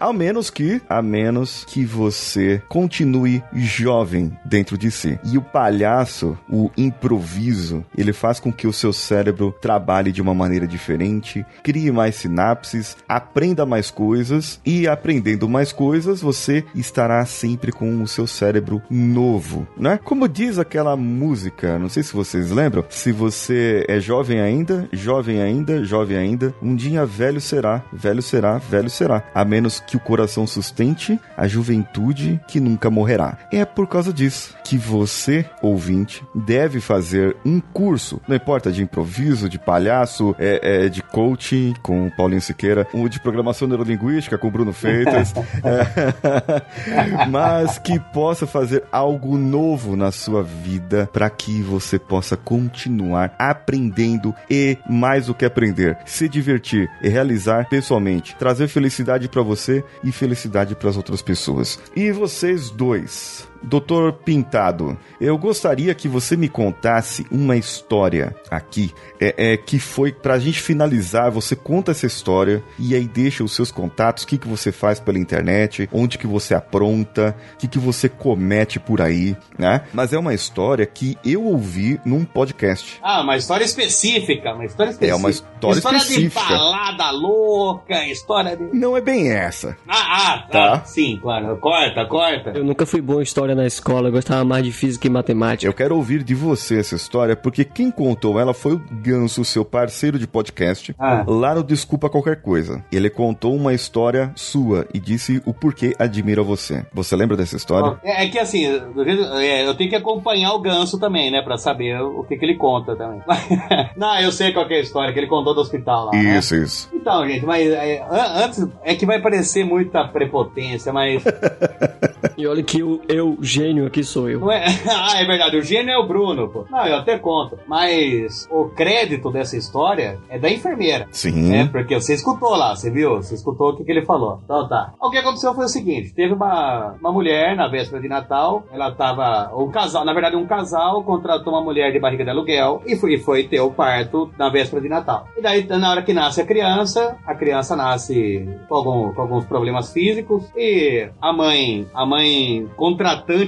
[SPEAKER 1] A menos que, a menos que você continue jovem dentro de si. E o palhaço, o improviso, ele faz com que o seu cérebro trabalhe de uma maneira diferente, crie mais sinapses, aprenda mais coisas e aprendendo mais coisas, você estará sempre com o seu cérebro novo, né? Como diz aquela música, não sei se vocês lembram, se você é jovem ainda, jovem ainda, jovem ainda, um dia velho será, velho será, velho será, a menos que o coração sustente a juventude que nunca morrerá. É por causa disso que você, ouvinte, deve fazer um curso, não importa de improviso, de palhaço, é, é, de coaching com o Paulinho Siqueira, um de programação neurolinguística com o Bruno Feitas, é, mas que possa fazer algo novo na sua vida para que você possa continuar aprendendo e mais do que aprender, se divertir e realizar pessoalmente, trazer felicidade para você e felicidade para as outras pessoas. E vocês dois, Doutor Pintado, eu gostaria que você me contasse uma história aqui, é, é que foi pra gente finalizar. Você conta essa história e aí deixa os seus contatos, o que, que você faz pela internet, onde que você apronta, o que, que você comete por aí, né? Mas é uma história que eu ouvi num podcast.
[SPEAKER 5] Ah, uma história específica, uma história específica.
[SPEAKER 1] É uma história específica.
[SPEAKER 5] de balada louca, história de...
[SPEAKER 1] Não é bem essa.
[SPEAKER 5] Ah, ah,
[SPEAKER 1] Tá.
[SPEAKER 5] tá. Sim, claro. Corta, corta.
[SPEAKER 4] Eu nunca fui bom em história na escola, eu gostava mais de física e matemática.
[SPEAKER 1] Eu quero ouvir de você essa história, porque quem contou ela foi o Ganso, seu parceiro de podcast,
[SPEAKER 5] Ah.
[SPEAKER 1] lá no Desculpa Qualquer Coisa. Ele contou uma história sua e disse o porquê admira você. Você lembra dessa história?
[SPEAKER 5] É, é que assim, é, eu tenho que acompanhar o ganso também, né? Pra saber o que, que ele conta também. Não, eu sei qual que é a história que ele contou do hospital lá. né?
[SPEAKER 1] Isso, isso.
[SPEAKER 5] Então, gente, mas é, an- antes é que vai parecer muita prepotência, mas
[SPEAKER 4] E olha que o eu, gênio, aqui sou eu.
[SPEAKER 5] não é. ah, é verdade, o gênio é o Bruno, pô. Não, eu até conto. Mas o crédito dessa história é da enfermeira.
[SPEAKER 1] Sim.
[SPEAKER 5] É, porque você escutou lá, você viu? Você escutou o que, que ele falou. Então tá. O que aconteceu foi o seguinte: teve uma, uma mulher na véspera de Natal, ela tava. Um casal, na verdade, um casal contratou uma mulher de barriga de aluguel e foi, e foi ter o parto na véspera de Natal. E daí, na hora que nasce a criança, a criança nasce com, algum- com alguns problemas físicos e a mãe, a mãe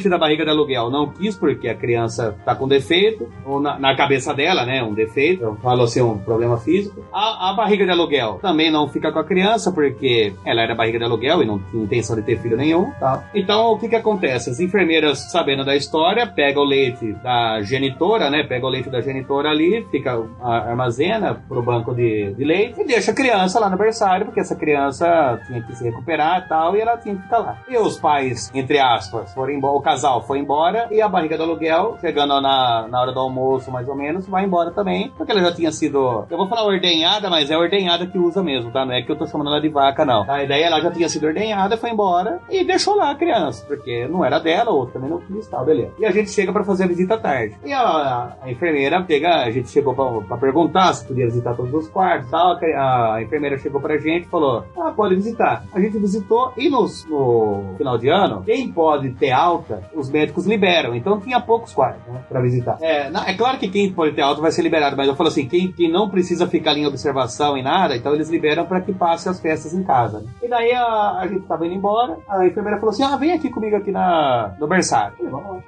[SPEAKER 5] da barriga de aluguel não quis porque a criança tá com defeito, ou na, na cabeça dela, né? Um defeito, eu falo assim, um problema físico. A, a barriga de aluguel também não fica com a criança porque ela era barriga de aluguel e não tinha intenção de ter filho nenhum, tá? Então, o que que acontece? As enfermeiras, sabendo da história, pegam o leite da genitora, né? Pega o leite da genitora ali, fica armazena pro banco de, de leite e deixa a criança lá no berçário, porque essa criança tinha que se recuperar e tal, e ela tinha que ficar lá. E os pais, entre aspas, foram embora, o casal foi embora e a barriga do aluguel, chegando na, na hora do almoço, mais ou menos, vai embora também, porque ela já tinha sido, eu vou falar ordenhada, mas é ordenhada que usa mesmo, tá? Não é que eu tô chamando ela de vaca, não. Tá? E daí ela já tinha sido ordenhada, foi embora e deixou lá a criança, porque não era dela, ou também não quis, tal, beleza. E a gente chega pra fazer a visita à tarde. E a, a enfermeira pega, a gente chegou pra perguntar se podia visitar todos os quartos, tal. A, a enfermeira chegou pra gente e falou: Ah, pode visitar. A gente visitou e nos- no final de ano, quem pode ter alta, os médicos liberam. Então tinha poucos quartos né, pra visitar. É, é claro que quem pode ter alta vai ser liberado, mas eu falo assim: quem, quem não precisa ficar em observação e nada, então eles liberam pra que passe as festas em casa. né? E daí a, a gente tava indo embora, a enfermeira falou assim: Ah, vem aqui comigo aqui na, no berçário.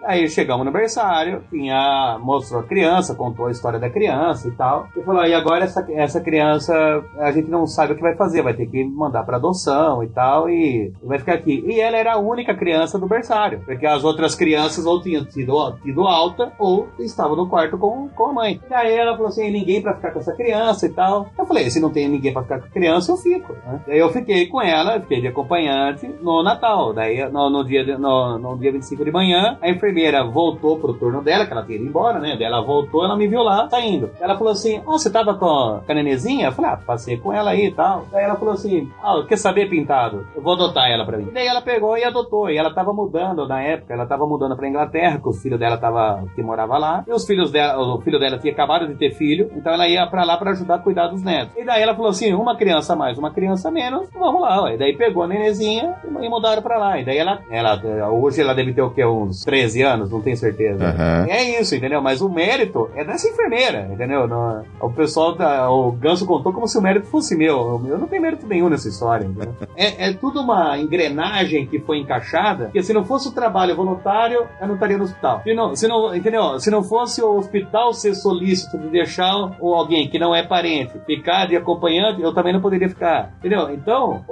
[SPEAKER 5] Aí chegamos no berçário, tinha, mostrou a criança, contou a história da criança e tal. E falou: e agora essa, essa criança, a gente não sabe o que vai fazer, vai ter que mandar pra adoção e tal, e, vai ficar aqui. E ela era a única criança do berçário, porque as outras crianças ou tinham tido, tido alta ou estavam no quarto com, com a mãe. E aí ela falou assim: ninguém pra ficar com essa criança e tal. Eu falei: se não tem ninguém pra ficar com a criança, eu fico. Né? Daí eu fiquei com ela, fiquei de acompanhante no Natal. Daí no, no dia, no, no dia 25 de manhã, a enfermeira voltou pro turno dela, que ela tinha ido embora, né? Daí ela voltou, ela me viu lá saindo. Ela falou assim: oh, você tava com a nenezinha? Eu falei: Ah, passei com ela aí e tal. Daí ela falou assim: Ah, quer saber pintado? Eu vou adotar ela pra mim. Daí ela pegou e adotou. E ela tava mudando na época, ela tava mudando pra Inglaterra, que o filho dela tava, que morava lá. E os filhos dela, o filho dela tinha acabado de ter filho, então ela ia pra lá pra ajudar a cuidar dos netos. E daí ela falou assim: uma criança mais, uma criança menos, vamos lá, ué. E daí pegou a nenezinha e mudaram pra lá. E daí ela, ela hoje ela deve ter o quê? Uns 13 anos, não tenho certeza.
[SPEAKER 1] Uhum.
[SPEAKER 5] É isso, entendeu? Mas o mérito é dessa enfermeira, entendeu? No, o pessoal, tá, o Ganso contou como se o mérito fosse meu. Eu não tenho mérito nenhum nessa história, entendeu? é, é tudo uma engrenagem que foi encaixada, porque se não fosse o trabalho voluntário, eu não estaria no hospital. Se não, se não, entendeu? Se não fosse o hospital ser solícito de deixar ou alguém que não é parente ficar de acompanhante, eu também não poderia ficar, entendeu? Então,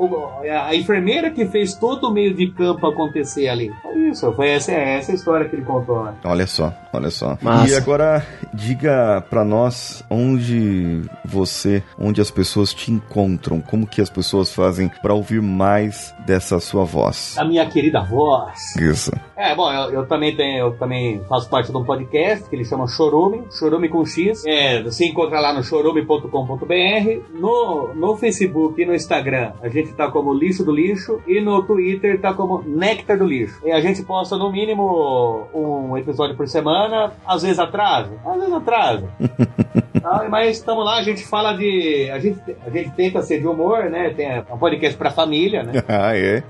[SPEAKER 5] a enfermeira que fez todo o meio de campo acontecer ali. Foi isso, foi essa, essa história que ele contou, né?
[SPEAKER 1] Olha só, olha só.
[SPEAKER 4] Massa.
[SPEAKER 1] E agora, diga pra nós onde você, onde as pessoas te encontram, como que as pessoas fazem pra ouvir mais dessa sua voz.
[SPEAKER 5] A minha querida voz.
[SPEAKER 1] Isso.
[SPEAKER 5] É, bom, eu, eu também tenho, eu também faço parte de um podcast que ele chama Chorume, Chorume com X. É, você encontra lá no chorume.com.br, no, no Facebook e no Instagram a gente tá como Lixo do Lixo e no Twitter tá como Néctar do Lixo. E a gente posta no mínimo um episódio por semana, às vezes atrasa, às vezes atrasa. Ah, mas estamos lá, a gente fala de. A gente, a gente tenta ser de humor, né? Tem um podcast pra família, né?
[SPEAKER 1] ah, é.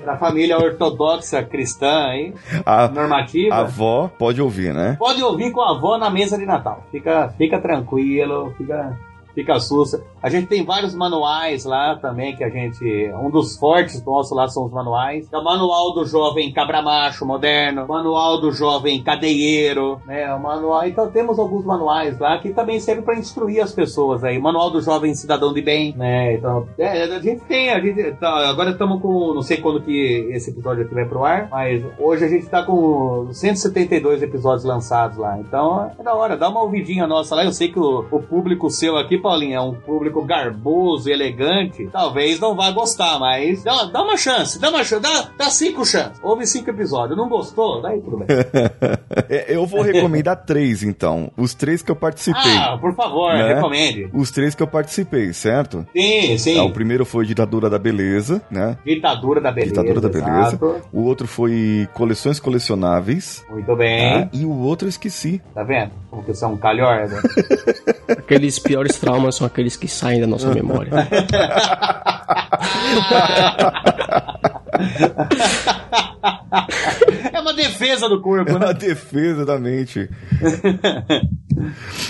[SPEAKER 5] Pra família ortodoxa cristã aí,
[SPEAKER 1] A,
[SPEAKER 5] normativa.
[SPEAKER 1] a avó pode ouvir, né?
[SPEAKER 5] Pode ouvir com a avó na mesa de Natal. Fica, fica tranquilo, fica, fica sussa. A gente tem vários manuais lá também, que a gente. Um dos fortes nossos lá são os manuais. É o manual do jovem cabra macho moderno, manual do jovem cadeieiro, né? O manual. Então temos alguns manuais lá que também servem para instruir as pessoas aí. Manual do jovem cidadão de bem, né? Então, é, a gente tem, a gente. tá, agora estamos com. Não sei quando que esse episódio aqui vai pro ar, mas hoje a gente tá com 172 episódios lançados lá. Então é da hora, dá uma ouvidinha nossa lá. Eu sei que o, o público seu aqui, Paulinho, é um público garboso e elegante. Talvez não vá gostar, mas dá, dá uma chance, dá uma chance, dá, dá cinco chances. Houve cinco episódios, não gostou? Daí tudo bem.
[SPEAKER 1] Eu vou recomendar três, então. Os três que eu participei.
[SPEAKER 5] Ah, por favor,
[SPEAKER 1] Né?
[SPEAKER 5] recomende.
[SPEAKER 1] Os três que eu participei, certo?
[SPEAKER 5] Sim, sim.
[SPEAKER 1] É, o primeiro foi Ditadura da Beleza, né?
[SPEAKER 5] Ditadura da beleza.
[SPEAKER 1] Ditadura da Beleza.
[SPEAKER 5] exato.
[SPEAKER 1] O outro foi Coleções Colecionáveis.
[SPEAKER 5] Muito bem.
[SPEAKER 1] tá? E o outro eu esqueci.
[SPEAKER 5] Tá vendo? Como que são calhorda.
[SPEAKER 4] Aqueles piores traumas são aqueles que saem da nossa memória.
[SPEAKER 5] é uma defesa do corpo,
[SPEAKER 1] É
[SPEAKER 5] né?
[SPEAKER 1] uma defesa da mente.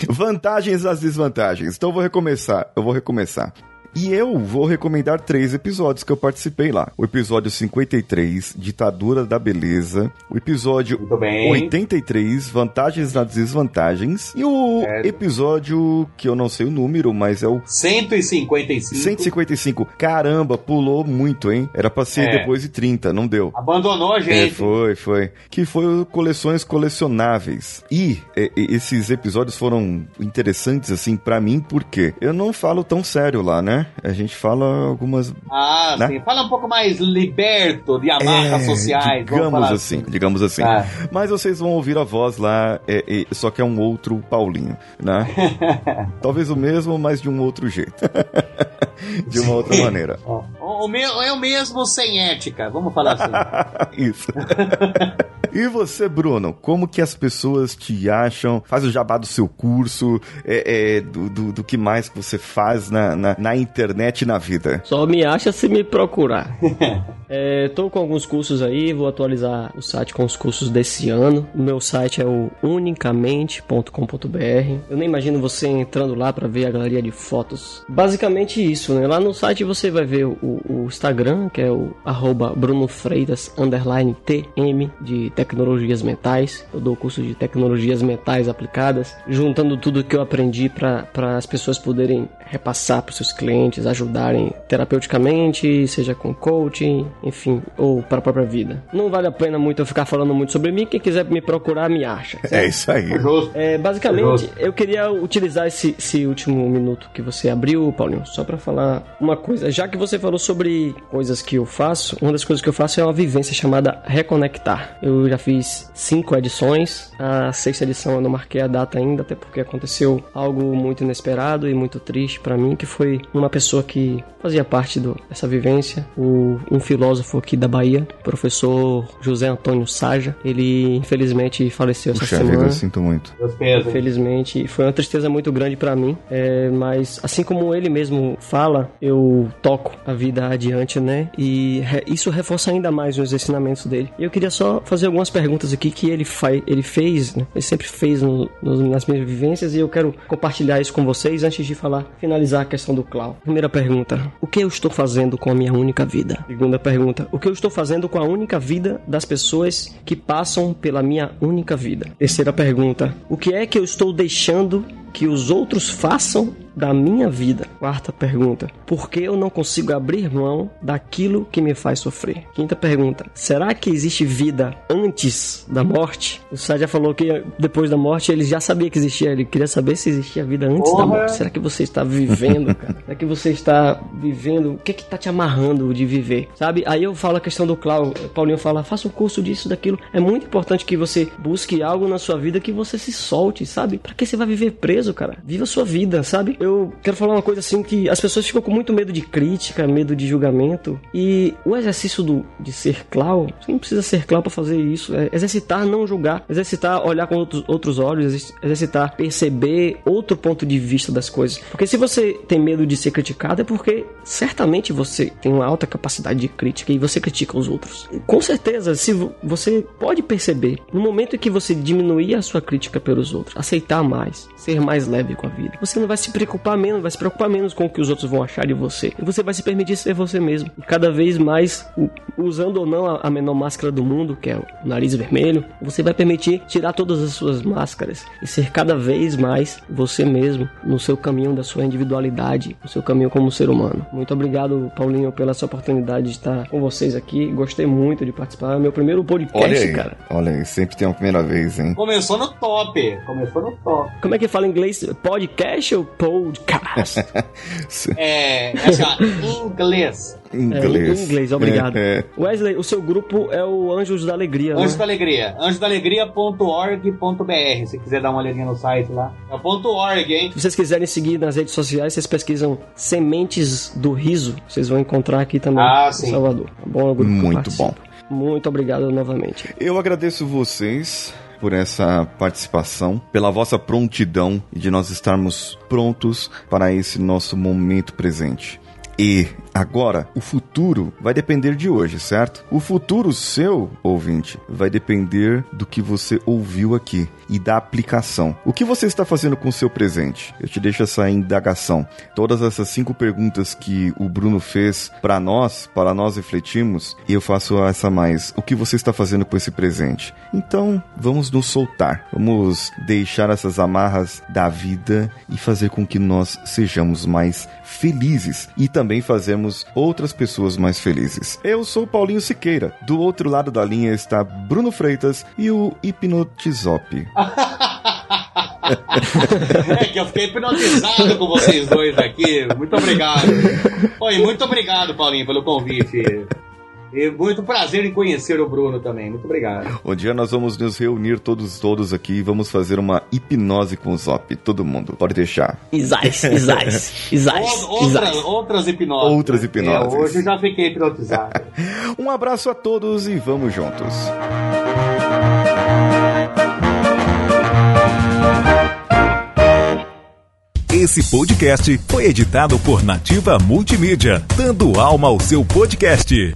[SPEAKER 1] Vantagens e as desvantagens. Então eu vou recomeçar. Eu vou recomeçar. E eu vou recomendar três episódios que eu participei lá. O episódio 53, Ditadura da Beleza. O episódio
[SPEAKER 5] Muito bem.
[SPEAKER 1] 83, Vantagens nas Desvantagens. E o
[SPEAKER 5] Certo.
[SPEAKER 1] episódio que eu não sei o número, mas é o
[SPEAKER 5] 155.
[SPEAKER 1] 155. Caramba, pulou muito, hein? Era pra ser
[SPEAKER 5] É.
[SPEAKER 1] depois de 30, não deu.
[SPEAKER 5] Abandonou a
[SPEAKER 1] É,
[SPEAKER 5] gente.
[SPEAKER 1] foi, foi. Que foi o Coleções Colecionáveis. E é, é, esses episódios foram interessantes, assim, pra mim, porque eu não falo tão sério lá, né? A gente fala algumas.
[SPEAKER 5] Ah,
[SPEAKER 1] Né?
[SPEAKER 5] sim. Fala um pouco mais liberto de amarras
[SPEAKER 1] É,
[SPEAKER 5] sociais.
[SPEAKER 1] Digamos
[SPEAKER 5] falar
[SPEAKER 1] assim, digamos assim.
[SPEAKER 5] Ah.
[SPEAKER 1] Mas vocês vão ouvir a voz lá, é, é, só que é um outro Paulinho, né? Talvez o mesmo, mas de um outro jeito. de uma outra maneira.
[SPEAKER 5] O meu, é o mesmo sem ética, vamos falar assim.
[SPEAKER 1] Isso. e você, Bruno, como que as pessoas te acham? Faz o jabá do seu curso, é, é, do, do, do que mais que você faz na, na, na internet na vida.
[SPEAKER 4] Só me acha se me procurar. É, tô com alguns cursos aí, vou atualizar o site com os cursos desse ano. O meu site é o unicamente.com.br. Eu nem imagino você entrando lá para ver a galeria de fotos. Basicamente isso, né? Lá no site você vai ver o, o Instagram, que é o arroba Bruno Freitas underline TM de tecnologias mentais. Eu dou curso de tecnologias mentais aplicadas, juntando tudo que eu aprendi para as pessoas poderem repassar para seus clientes clientes ajudarem terapeuticamente, seja com coaching, enfim, ou para a própria vida. Não vale a pena muito eu ficar falando muito sobre mim, quem quiser me procurar me acha.
[SPEAKER 1] É isso aí.
[SPEAKER 4] É, basicamente, eu queria utilizar esse, esse último minuto que você abriu, Paulinho, só pra falar uma coisa. Já que você falou sobre coisas que eu faço, uma das coisas que eu faço é uma vivência chamada Reconectar. Eu já fiz cinco edições, a sexta edição eu não marquei a data ainda, até porque aconteceu algo muito inesperado e muito triste pra mim, que foi uma pessoa que fazia parte do- dessa vivência, o, um filósofo aqui da Bahia, professor José Antônio Saja. Ele infelizmente faleceu essa
[SPEAKER 1] Puxa
[SPEAKER 4] semana.
[SPEAKER 1] vida, sinto muito.
[SPEAKER 4] Infelizmente, foi uma tristeza muito grande pra mim. É, mas assim como ele mesmo fala, eu toco a vida adiante, né? E re- isso reforça ainda mais os ensinamentos dele. E eu queria só fazer algumas perguntas aqui que ele, fa ele fez, né? Ele sempre fez no- no- nas minhas vivências e eu quero compartilhar isso com vocês antes de falar, finalizar a questão do Clau. Primeira pergunta: O que eu estou fazendo com a minha única vida? Segunda pergunta: O que eu estou fazendo com a única vida das pessoas que passam pela minha única vida? Terceira pergunta: O que é que eu estou deixando que os outros façam da minha vida? Quarta pergunta: Por que eu não consigo abrir mão daquilo que me faz sofrer? Quinta pergunta: Será que existe vida antes da morte? O Sá já falou que depois da morte ele já sabia que existia, ele queria saber se existia vida antes da
[SPEAKER 5] Porra.
[SPEAKER 4] morte. Será que você está vivendo, cara? Será que você está vivendo? O que que tá te amarrando de viver? Sabe? Aí eu falo a questão do Clau, Paulinho fala: "Faça um curso disso, daquilo". É muito importante que você busque algo na sua vida que você se solte, sabe? Pra que você vai viver preso, cara? Viva a sua vida, sabe? Eu quero falar uma coisa assim que as pessoas ficam com muito medo de crítica, medo de julgamento e o exercício do, de ser Clau, você não precisa ser Clau pra fazer isso, é exercitar não julgar, exercitar olhar com outros, outros olhos, exer- exercitar perceber outro ponto de vista das coisas. Porque se você tem medo de ser criticado é porque certamente você tem uma alta capacidade de crítica e você critica os outros. Com certeza, se vo- você pode perceber, no momento em que você diminuir a sua crítica pelos outros, aceitar mais, ser mais leve com a vida, você não vai se preocupar menos, vai se preocupar menos com o que os outros vão achar de você. E você vai se permitir ser você mesmo. E cada vez mais, usando ou não a, menor máscara do mundo, que é o nariz vermelho, você vai permitir tirar todas as suas máscaras e ser cada vez mais você mesmo no seu caminho da sua individualidade, no seu caminho como ser humano. Muito obrigado, Paulinho, pela essa oportunidade de estar com vocês aqui. Gostei muito de participar. É meu primeiro podcast,
[SPEAKER 1] Olha aí,
[SPEAKER 4] cara.
[SPEAKER 1] olha aí, sempre tem uma primeira vez, hein?
[SPEAKER 5] Começou no top. Começou no top.
[SPEAKER 4] Como é que fala em inglês? Podcast ou podcast?
[SPEAKER 5] É, é assim, ó, inglês.
[SPEAKER 1] Inglês.
[SPEAKER 4] É, em inglês, obrigado.
[SPEAKER 1] É, é.
[SPEAKER 4] Wesley, o seu grupo é o Anjos da Alegria,
[SPEAKER 5] Anjos
[SPEAKER 4] né?
[SPEAKER 5] da Alegria. anjodalegria.org.br. Se quiser dar uma olhadinha no site lá. É o ponto .org, hein?
[SPEAKER 4] Se vocês quiserem seguir nas redes sociais, vocês pesquisam Sementes do Riso. Vocês vão encontrar aqui também
[SPEAKER 5] Ah,
[SPEAKER 4] em
[SPEAKER 5] sim.
[SPEAKER 4] Salvador. Tá bom?
[SPEAKER 1] Muito
[SPEAKER 4] participo. Muito obrigado novamente.
[SPEAKER 1] Eu agradeço vocês por essa participação, pela vossa prontidão e de nós estarmos prontos para esse nosso momento presente. E agora, o futuro vai depender de hoje, certo? O futuro seu, ouvinte, vai depender do que você ouviu aqui e da aplicação. O que você está fazendo com o seu presente? Eu te deixo essa indagação. Todas essas cinco perguntas que o Bruno fez para nós, para nós refletirmos, e eu faço essa mais. O que você está fazendo com esse presente? Então, vamos nos soltar. Vamos deixar essas amarras da vida e fazer com que nós sejamos mais felizes e também fazermos outras pessoas mais felizes. Eu sou Paulinho Siqueira. Do outro lado da linha está Bruno Freitas e o Hipnotizop.
[SPEAKER 5] É que eu fiquei hipnotizado com vocês dois aqui. Muito obrigado. Oi, muito obrigado, Paulinho, pelo convite. E muito prazer em conhecer o Bruno também. Muito obrigado.
[SPEAKER 1] Um dia nós vamos nos reunir todos todos aqui e vamos fazer uma hipnose com o Zop. Todo mundo, pode deixar.
[SPEAKER 4] Isais, Isais, Isais,
[SPEAKER 5] Ou- Outras,
[SPEAKER 4] Isais.
[SPEAKER 5] outras hipnoses.
[SPEAKER 1] Outras hipnoses.
[SPEAKER 5] É, hoje eu já fiquei hipnotizado.
[SPEAKER 1] Um abraço a todos e vamos juntos.
[SPEAKER 3] Esse podcast foi editado por Nativa Multimídia, dando alma ao seu podcast.